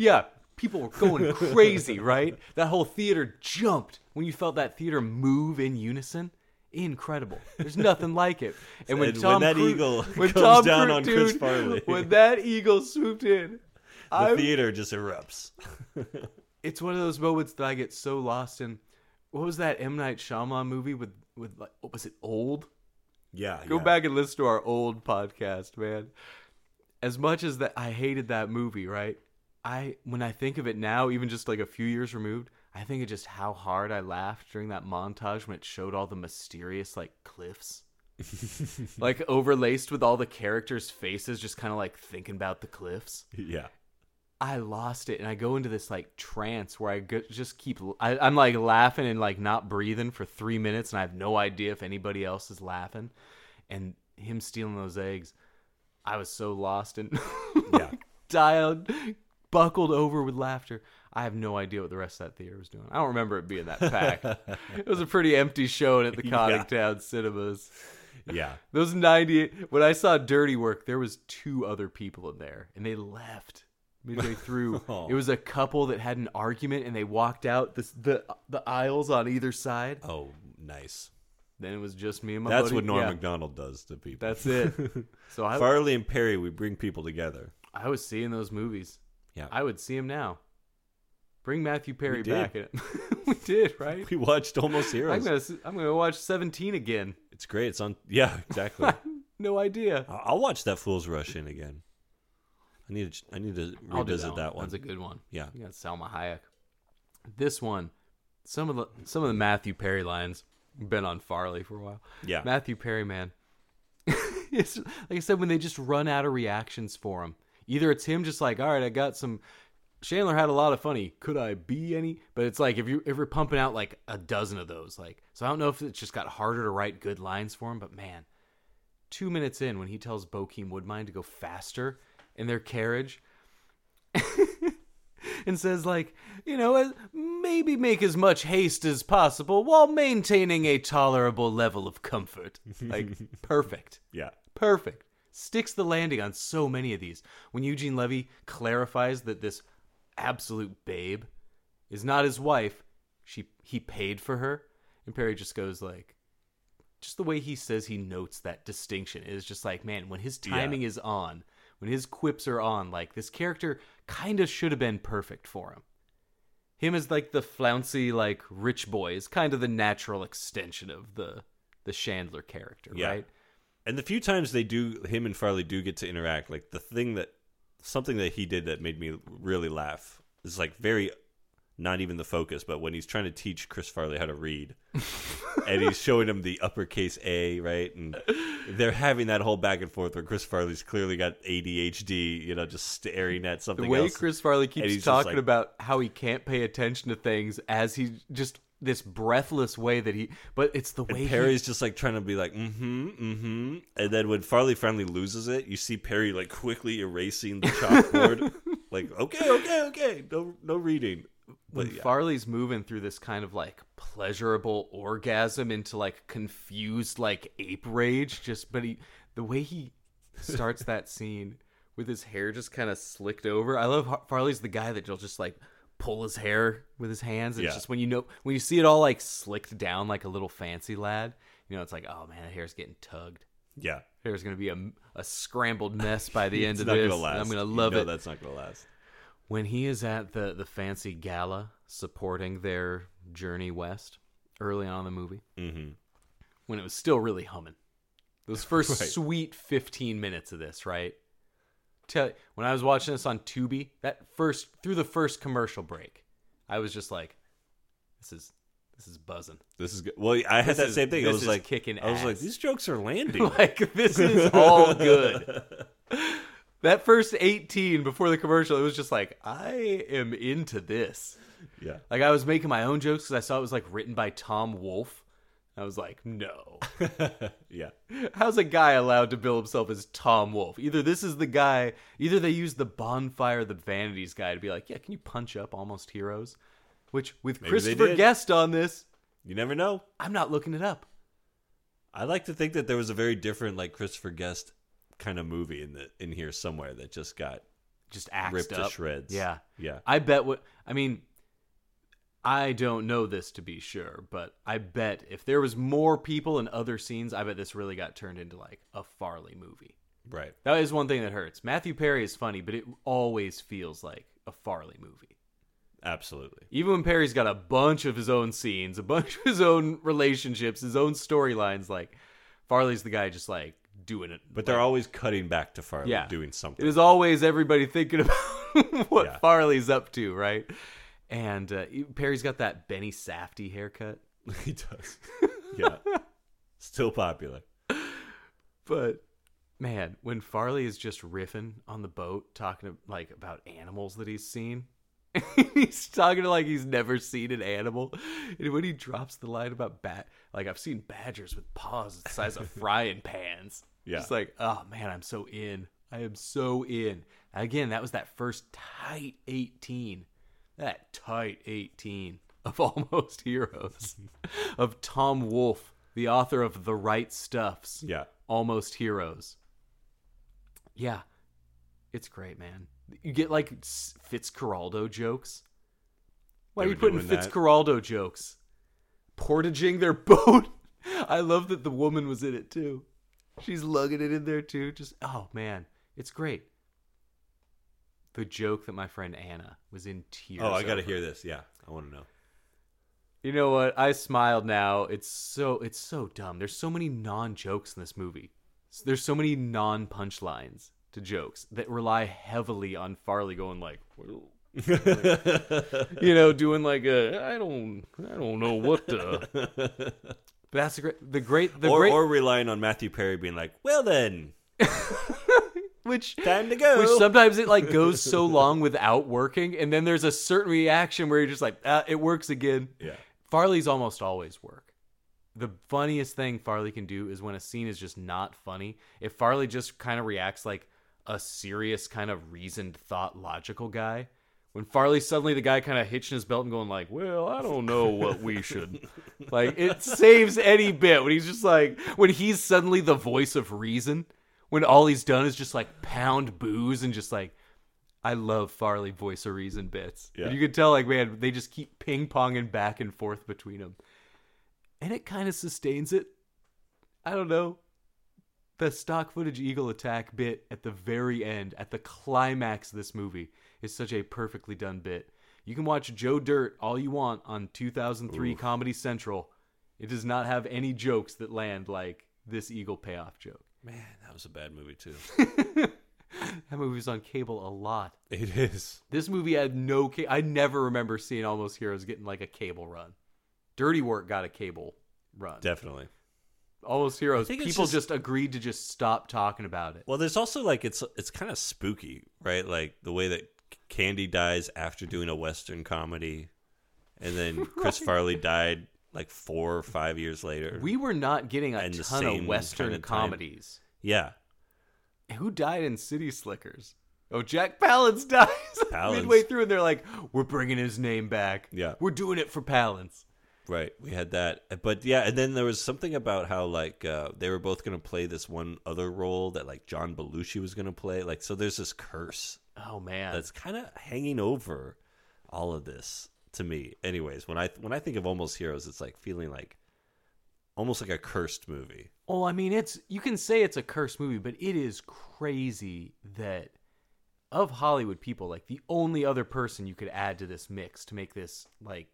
Yeah, people were going crazy, right? That whole theater jumped when you felt that theater move in unison. Incredible. There's nothing like it. And when And when Tom that Cru- eagle when comes Tom down Cru- on Chris dude, Farley. when that eagle swooped in, the I theater just erupts. it's one of those moments that I get so lost in. What was that M Night Shyamalan movie with with like oh, was it old? yeah. Go yeah. back and listen to our old podcast, man. As much as that I hated that movie, right? I when I think of it now, even just like a few years removed, I think of just how hard I laughed during that montage when it showed all the mysterious like cliffs. like overlaced with all the characters' faces just kind of like thinking about the cliffs. Yeah. I lost it, and I go into this like trance where I go, just keep. I, I'm like laughing and like not breathing for three minutes, and I have no idea if anybody else is laughing. And him stealing those eggs, I was so lost and Yeah. dialed, buckled over with laughter. I have no idea what the rest of that theater was doing. I don't remember it being that packed. it was a pretty empty showing at the Yeah. Coddingtown cinemas. Yeah. Those 90 when I saw Dirty Work, there was two other people in there and they left midway through. Oh. It was a couple that had an argument and they walked out this, the the aisles on either side. Oh, nice. Then it was just me and my That's buddy. what Norm Yeah, Macdonald does to people. That's it. So I Farley and Perry, we bring people together. I was seeing those movies. Yeah. I would see him now. Bring Matthew Perry We back. in- we did, right? We watched Almost I'm Heroes. gonna s- I'm gonna watch 17 again. It's great. It's on. Yeah, exactly. No idea. I'll watch that Fool's Rush in again. I need to. I need to revisit that, one. That's a good one. Yeah. You got Salma Hayek. This one, some of the some of the Matthew Perry lines been on Farley for a while. Yeah. Matthew Perry, man. it's, like I said, when they just run out of reactions for him, either it's him just like, all right, I got some. Chandler had a lot of funny. Could I be any? But it's like if you if you're pumping out like a dozen of those, like so I don't know if it's just got harder to write good lines for him, but man, two minutes in when he tells Bokeem Woodbine to go faster in their carriage and says like you know maybe make as much haste as possible while maintaining a tolerable level of comfort like perfect Yeah. perfect sticks the landing on so many of these. When eugene levy clarifies that this absolute babe is not his wife she he paid for her. And perry just goes like just the way he says he notes that distinction is just like man when his timing is on when his quips are on like this character kind of should have been perfect for him. Him as like the flouncy like rich boy is kind of the natural extension of the the chandler character Yeah. right And the few times they do, him and Farley do get to interact. Like the thing that, something that he did that made me really laugh is like very, not even the focus, but when he's trying to teach Chris Farley how to read, and he's showing him the uppercase A, right, and they're having that whole back and forth where Chris Farley's clearly got ADHD, you know, just staring at something. the way else. chris farley keeps talking like- about how he can't pay attention to things as he just this breathless way that he but it's the way And Perry's just like trying to be like, mm-hmm, mm-hmm. And then when Farley finally loses it, you see Perry like quickly erasing the chalkboard. like, okay, okay, okay. No no reading. when But yeah. Farley's moving through this kind of like pleasurable orgasm into like confused like ape rage, just but he the way he starts that scene with his hair just kind of slicked over. I love Har- Farley's the guy that you'll just like pull his hair with his hands. It's Yeah. just when you know when you see it all like slicked down like a little fancy lad, you know it's like oh man, the hair's getting tugged. Yeah. hair's gonna be a, a scrambled mess by the end of this. gonna. I'm gonna You love know it That's not gonna last. when he is at the the fancy gala supporting their journey west early on in the movie Mm-hmm. when it was still really humming those first Right. sweet 15 minutes of this right tell when i was watching this on tubi that first through the first commercial break i was just like this is this is buzzing This is good. Well, I had This that is- same thing. I was like, kicking I was like, these jokes are landing. like this is all good that first 18 before the commercial it was just like i am into this yeah. Like I was making my own jokes because I saw it was like written by Tom Wolfe. I was like, no. yeah. How's a guy allowed to bill himself as Tom Wolfe? Either this is the guy, either they use the bonfire, the vanities guy to be like, yeah, can you punch up Almost Heroes? Which with Maybe Christopher. Guest on this, You never know. I'm not looking it up. I like to think that there was a very different, like Christopher Guest kind of movie in the in here somewhere that just got Just axed ripped to shreds. Yeah. Yeah. I bet what I mean I don't know this to be sure, but I bet if there was more people in other scenes, I bet this really got turned into like a Farley movie. Right. That is one thing that hurts. Matthew Perry is funny, but it always feels like a Farley movie. Absolutely. Even when Perry's got a bunch of his own scenes, a bunch of his own relationships, his own storylines, like Farley's the guy just like doing it. But they're always cutting back to Farley yeah, doing something. It is always everybody thinking about what Yeah. Farley's up to, right? And uh, Perry's got that Benny Safdie haircut. he does. Yeah. Still popular. But man, when Farley is just riffing on the boat, talking like about animals that he's seen, he's talking to like he's never seen an animal. And when he drops the line about bat, like I've seen badgers with paws the size of frying pans. Yeah. It's like, oh man, I'm so in. I am so in. Again, that was that first tight 18. That tight 18 of Almost Heroes. of Tom Wolfe, the author of The Right Stuffs. Yeah. Almost Heroes. Yeah, it's great, man. You get like Fitzcarraldo jokes. Why They are you putting doing that? Fitzcarraldo jokes? Portaging their boat. I love that the woman was in it too. She's lugging it in there too. Just oh man, it's great. The joke that my friend Anna was in tears. Oh, I got to hear this. Yeah, I want to know. You know what? I smiled now. It's so it's so dumb. There's so many non jokes in this movie. There's so many non punchlines to jokes that rely heavily on Farley going like, well, you know, doing like a I don't I don't know what the. But that's the great the great the or, great or relying on Matthew Perry being like, "Well then, which time to go." which sometimes it like goes so long without working, and then there's a certain reaction where you're just like, ah, it works again. yeah, Farley's almost always work. The funniest thing Farley can do is when a scene is just not funny. If Farley just kind of reacts like a serious, kind of reasoned, thought, logical guy, when Farley suddenly the guy kind of hitching his belt and going like, "Well, I don't know what we should," like it saves any bit when he's just like when he's suddenly the voice of reason. When all he's done is just like pound booze and just like I love Farley voice of reason bits. Yeah. You can tell, like, man, they just keep ping ponging back and forth between them. And it kind of sustains it. I don't know. The stock footage eagle attack bit at the very end, at the climax of this movie, is such a perfectly done bit. You can watch Joe Dirt all you want on 2003 Comedy Central. It does not have any jokes that land like this eagle payoff joke. Man, that was a bad movie too. That movie was on cable a lot. it is. This movie had no. Ca- I never remember seeing Almost Heroes getting like a cable run. Dirty Work got a cable run. Definitely. Almost Heroes. People just- just... agreed to just stop talking about it. Well, there's also like it's it's kind of spooky, right? Like the way that Candy dies after doing a western comedy, and then Chris Farley died like four or five years later. We were not getting a And the ton same of Western kinda time. comedies. yeah, Who died in City Slickers? Oh, Jack Palance dies Palance. midway through, and they're like, "We're bringing his name back. Yeah. we're doing it for Palance." right. We had that, but yeah, and then there was something about how like uh, they were both going to play this one other role that like John Belushi was going to play. Like, so there's this curse Oh man, that's kind of hanging over all of this to me. Anyways, when I when I think of Almost Heroes, it's like feeling like almost like a cursed movie. Well, I mean, it's you can say it's a cursed movie, but it is crazy that of Hollywood people, like the only other person you could add to this mix to make this like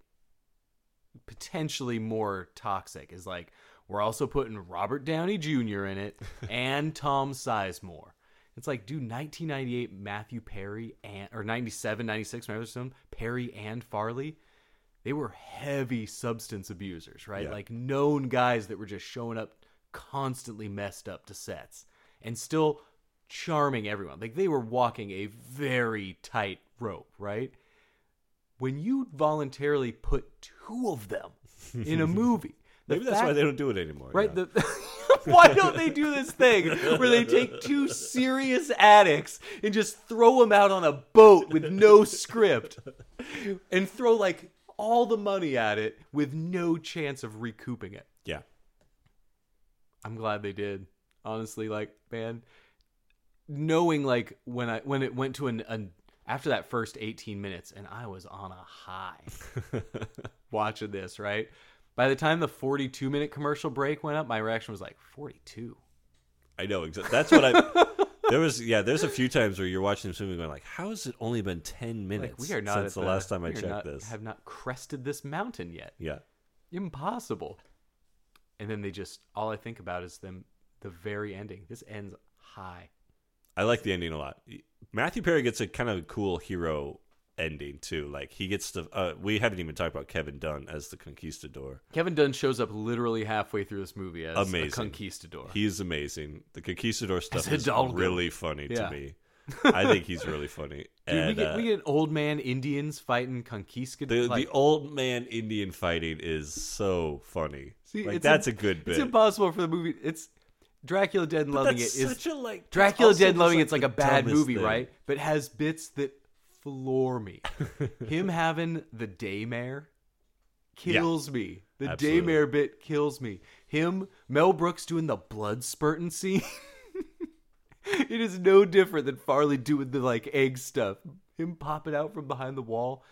potentially more toxic is like we're also putting Robert Downey Jr. in it and Tom Sizemore. It's like, dude, 1998 Matthew Perry and or 97, 96, remember some Perry and Farley they were heavy substance abusers, right? Yeah. Like known guys that were just showing up constantly messed up to sets and still charming everyone. Like they were walking a very tight rope, right? When you voluntarily put two of them in a movie, Maybe that's why they don't do it anymore. Right? yeah. The, why don't they do this thing where they take two serious addicts and just throw them out on a boat with no script and throw like all the money at it with no chance of recouping it? yeah. I'm glad they did. Honestly, like man, knowing like when I when it went to an, an after that first 18 minutes and I was on a high watching this, right? By the time the 42 minute commercial break went up, my reaction was like 42. I know exactly. That's what I. There was yeah. There's a few times where you're watching this movie going like, how has it only been ten minutes Like we are not since at the, last time I checked not- this? Have not crested this mountain yet. Yeah, Impossible. And then they just all I think about is them the very ending. This ends high. I like the ending a lot. Matthew Perry gets a kind of cool hero ending too. Like he gets to. Uh, we haven't even talked about Kevin Dunn as the conquistador. Kevin Dunn shows up literally halfway through this movie as Amazing. conquistador. He's amazing. The conquistador stuff is really funny Yeah. to me. I think he's really funny. Dude, we get uh, we get old man Indians fighting conquistadors. the like, the old man Indian fighting is so funny. See, like that's a- a, good bit. It's impossible for the movie. It's Dracula Dead and Loving It is such a like Dracula Dead and Loving It's like a bad movie, thing. right? But has bits that floor me. Him having the daymare kills me. The absolutely. daymare bit kills me. Him, Mel Brooks doing the blood spurting scene. it is no different than Farley doing the like egg stuff. Him popping out from behind the wall.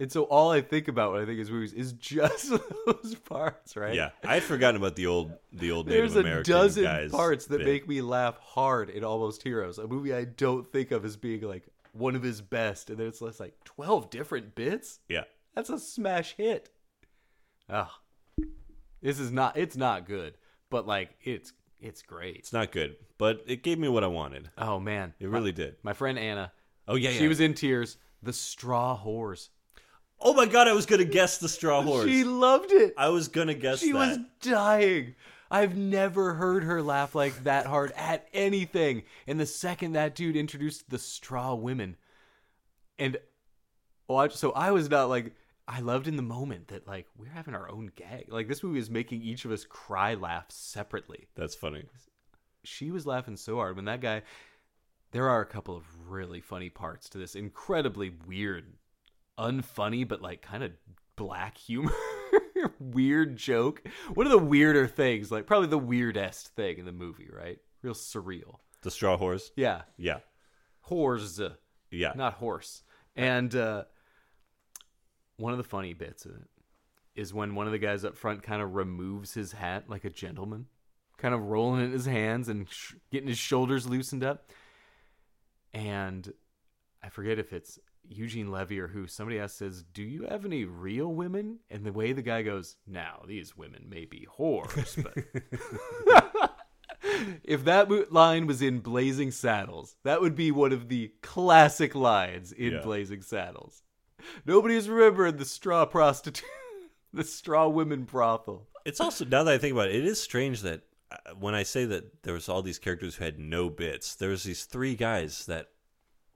And so all I think about when I think of his movies is just those parts, right? Yeah, I had forgotten about the old the old There's Native a dozen parts that bit. make me laugh hard in Almost Heroes, a movie I don't think of as being like one of his best, and then it's less like twelve different bits. Yeah. That's a smash hit. Ah, this is not. It's not good, but like it's it's great. It's not good, but it gave me what I wanted. Oh man, It really did. My friend Anna. Oh yeah, She yeah. was in tears. The straw whores. Oh my god, I was gonna guess the straw horse. She loved it. I was gonna guess She that. was dying. I've never heard her laugh like that hard at anything. And the second that dude introduced the straw women, and oh, watch, so I was not like I loved in the moment that like we're having our own gag. Like this movie is making each of us cry laugh separately. That's funny. She was laughing so hard when that guy. There are a couple of really funny parts to this incredibly weird, unfunny, but like kind of black humor. weird joke. One of the weirder things, like probably the weirdest thing in the movie, right? Real surreal. The straw horse. Yeah. Yeah. Horse. Yeah. Not horse. And uh, one of the funny bits of it is when one of the guys up front kind of removes his hat like a gentleman, kind of rolling it in his hands and sh- getting his shoulders loosened up. And I forget if it's Eugene Levy or who. Somebody else says, "Do you have any real women?" And the way the guy goes, "Now these women may be whores, but." if that line was in Blazing Saddles, that would be one of the classic lines in Yeah. Blazing Saddles. Nobody's remembering the straw prostitute, the straw women brothel. It's also now that I think about it, it is strange that uh, when I say that there was all these characters who had no bits, there was these three guys that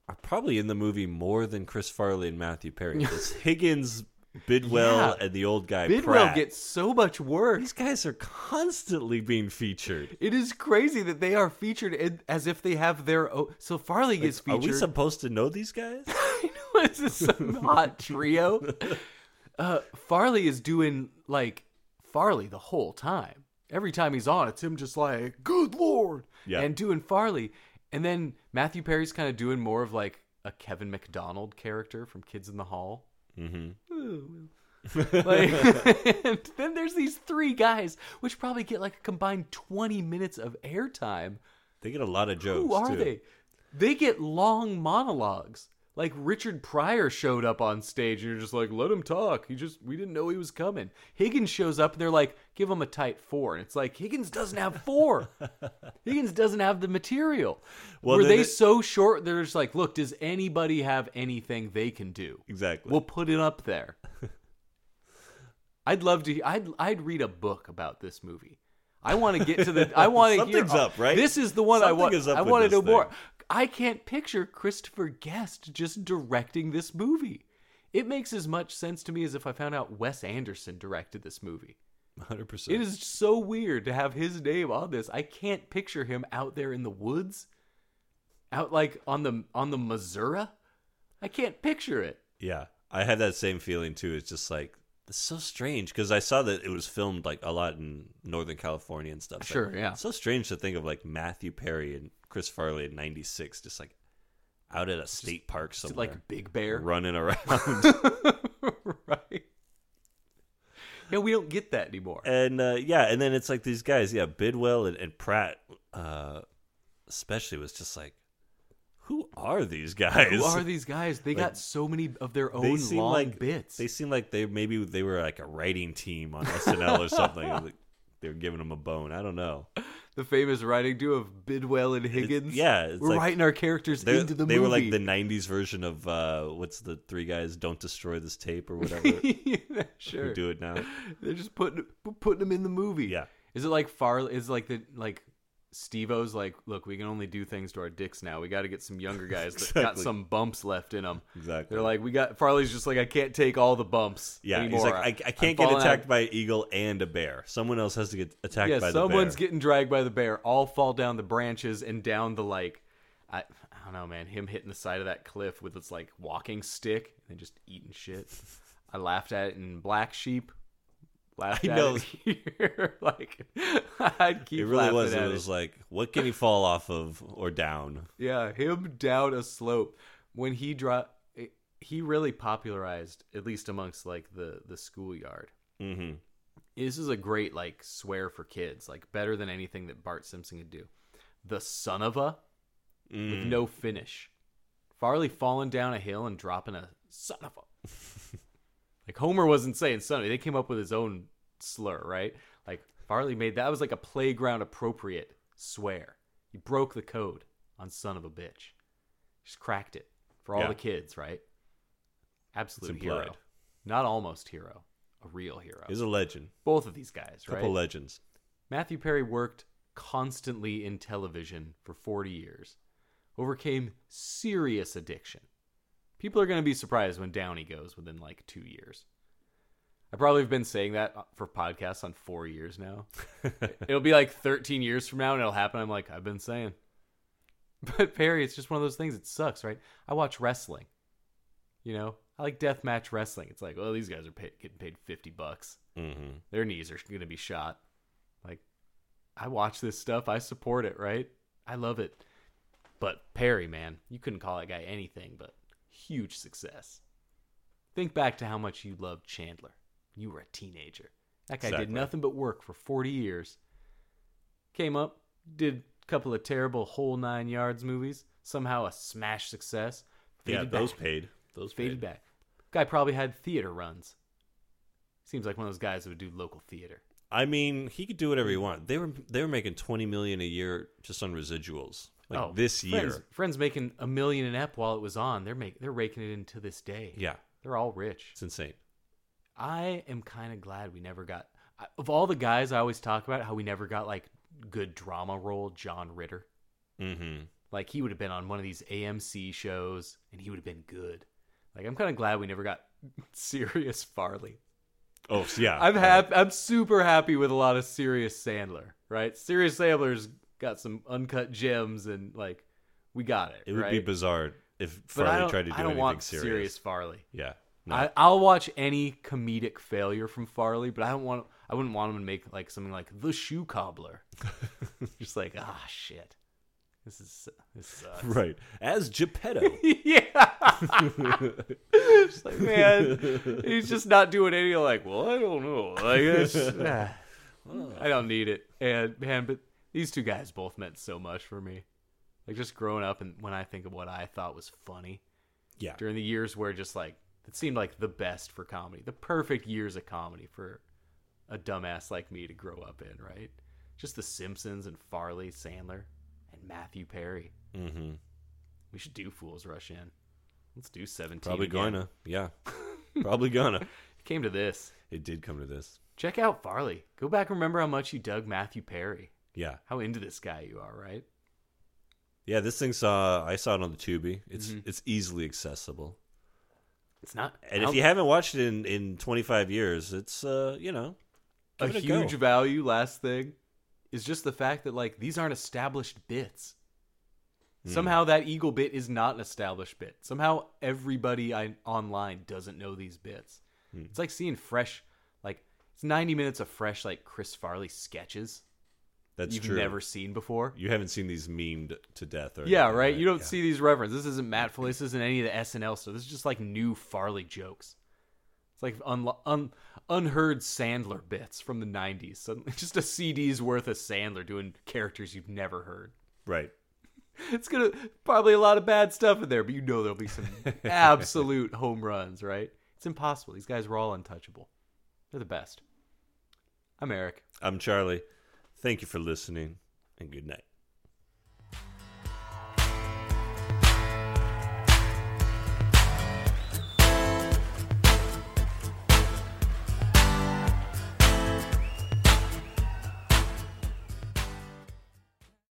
are probably in the movie more than Chris Farley and Matthew Perry. It's Higgins, Bidwell, Yeah. and the old guy Bidwell Pratt. gets so much work. These guys are constantly being featured. It is crazy that they are featured in, as if they have their own. So Farley gets Are featured. we supposed to know these guys? I know it's just some hot trio. Uh, Farley is doing like Farley the whole time. Every time he's on, it's him just like, "Good lord," Yeah. and doing Farley. And then Matthew Perry's kind of doing more of like a Kevin McDonald character from Kids in the Hall. Mm-hmm. like, and then there's these three guys, which probably get like a combined twenty minutes of airtime. They get a lot of jokes. Who are too. they? They get long monologues. Like Richard Pryor showed up on stage and you're just like, let him talk. He just we didn't know he was coming. Higgins shows up and they're like, give him a tight four. And it's like Higgins doesn't have four. Higgins doesn't have the material. Well, Were they so short? They're just like, look, does anybody have anything they can do? Exactly. We'll put it up there. I'd love to. I'd I'd read a book about this movie. I want to get to the. I want to hear. Something's up, right? This is the one I want. I want to know more. I can't picture Christopher Guest just directing this movie. It makes as much sense to me as if I found out Wes Anderson directed this movie. 100%. It is so weird to have his name on this. I can't picture him out there in the woods, out like on the on the Missouri. I can't picture it. Yeah, I had that same feeling too. It's just like it's so strange because I saw that it was filmed like a lot in Northern California and stuff. Sure, Like, yeah. It's so strange to think of like Matthew Perry and Chris Farley in '96, just like out at a state park Is somewhere, like Big Bear, running around. Yeah, we don't get that anymore. and uh, yeah, and then it's like these guys, yeah, Bidwell and, and Pratt, uh, especially was just like, who are these guys? Who are these guys? They Like, got so many of their own they seem long like bits. They seem like they maybe they were like a writing team on SNL or something. Like, they were giving them a bone. I don't know. The famous writing duo of Bidwell and Higgins. yeah, it's we're like- writing our characters into the movie. they were like the '90s version of uh, what's the three guys? Don't destroy this tape or whatever. yeah, sure. We do it now. They're just putting putting them in the movie. Yeah. Is it like Far? Is it like the like Steve-O's like, look, we can only do things to our dicks now. We got to get some younger guys that got some bumps left in them. Exactly. They're like, we got Farley's just like, I can't take all the bumps. Yeah, anymore. he's like, I, I I'm can't get attacked out." by an eagle and a bear. Someone else has to get attacked Yeah, by the someone's getting dragged by the bear. All fall down the branches and down the like, I, I don't know, man. Him hitting the side of that cliff with its like walking stick and just eating shit. I laughed at it in Black Sheep. Laughed I know. like I'd keep it really was. It it. was like, what can he fall off of or down? Yeah, him down a slope when he dropped. He really popularized, at least amongst like the the schoolyard. hmm This is a great like swear for kids, like better than anything that Bart Simpson could do. The son of a with Mm. no finish. Farley falling down a hill and dropping a son of a. like Homer wasn't saying Sonny. They came up with his own slur, right? Like Farley made that was like a playground appropriate swear. He broke the code on son of a bitch. Just cracked it for all Yeah. the kids, right? Absolute hero. Not almost hero. A real hero. He's a legend. Both of these guys, right? Couple legends. Matthew Perry worked constantly in television for 40 years, overcame serious addiction. People are going to be surprised when Downey goes within like two years. I probably have been saying that for podcasts on four years now. it'll be like 13 years from now and it'll happen. I'm like, I've been saying. But Perry, it's just one of those things. It sucks, right? I watch wrestling. You know, I like deathmatch wrestling. It's like, well, these guys are pay- getting paid 50 bucks. Mm-hmm. Their knees are going to be shot. Like, I watch this stuff. I support it, right? I love it. But Perry, man, you couldn't call that guy anything but huge success. Think back to how much you loved Chandler. You were a teenager. That guy did nothing but work for 40 years. Came up, did a couple of terrible whole nine yards movies, somehow a smash success. Yeah, those back paid. Those faded paid. back. Guy probably had theater runs. Seems like one of those guys that would do local theater. I mean, he could do whatever he wanted. They were they were making twenty million a year just on residuals. Like oh, this year. friends, friends making a million an ep while it was on. They're make they're raking it in to this day. Yeah, they're all rich. it's insane. I am kind of glad we never got of all the guys I always talk about how we never got like good drama role. John Ritter, Mm-hmm. like he would have been on one of these AMC shows and he would have been good. Like I'm kind of glad we never got serious Farley. Oh yeah, I'm happy. I'm super happy with a lot of serious Sandler. Right, serious Sandler's got some uncut gems, and like we got it. It would right? be bizarre if But Farley tried to do I don't anything want serious. Farley. Yeah, no. I, I'll watch any comedic failure from Farley, but I don't want. I wouldn't want him to make like something like the shoe cobbler. Just like ah shit, this is this sucks. right as Geppetto. yeah. It's like, man, he's just not doing any like, well, I don't know. Like, it's, I don't need it. And man, but these two guys both meant so much for me. Like just growing up and when I think of what I thought was funny yeah, during the years where just like it seemed like the best for comedy, the perfect years of comedy for a dumbass like me to grow up in, right? Just The Simpsons and Farley, Sandler, and Matthew Perry. mm-hmm. We should do Fools Rush In. Let's do 17. probably again. gonna. Yeah, probably gonna. It came to this. It did come to this. Check out Farley. Go back and remember how much you dug Matthew Perry. Yeah, How into this guy you are, right? yeah. This thing saw. I saw it on the Tubi. It's Mm-hmm. it's easily accessible. It's not. And if you haven't watched it in in 25 years, it's uh you know a huge go. value, last thing, is just the fact that like these aren't established bits. Hmm. Somehow that Eagle bit is not an established bit. Somehow everybody I, online doesn't know these bits. Hmm. It's like seeing fresh, like it's ninety minutes of fresh like Chris Farley sketches That's you've true. never seen before. You haven't seen these memed to death, or Yeah, right. You don't Yeah. see these references. This isn't Matt Foley. This isn't any of the SNL stuff. This is just like new Farley jokes. It's like un- un- unheard Sandler bits from the '90s. So just a CD's worth of Sandler doing characters you've never heard. right. It's gonna probably a lot of bad stuff in there, but you know there'll be some absolute home runs, right? It's impossible. These guys were all untouchable. They're the best. I'm Eric. I'm Charlie. Thank you for listening, and good night.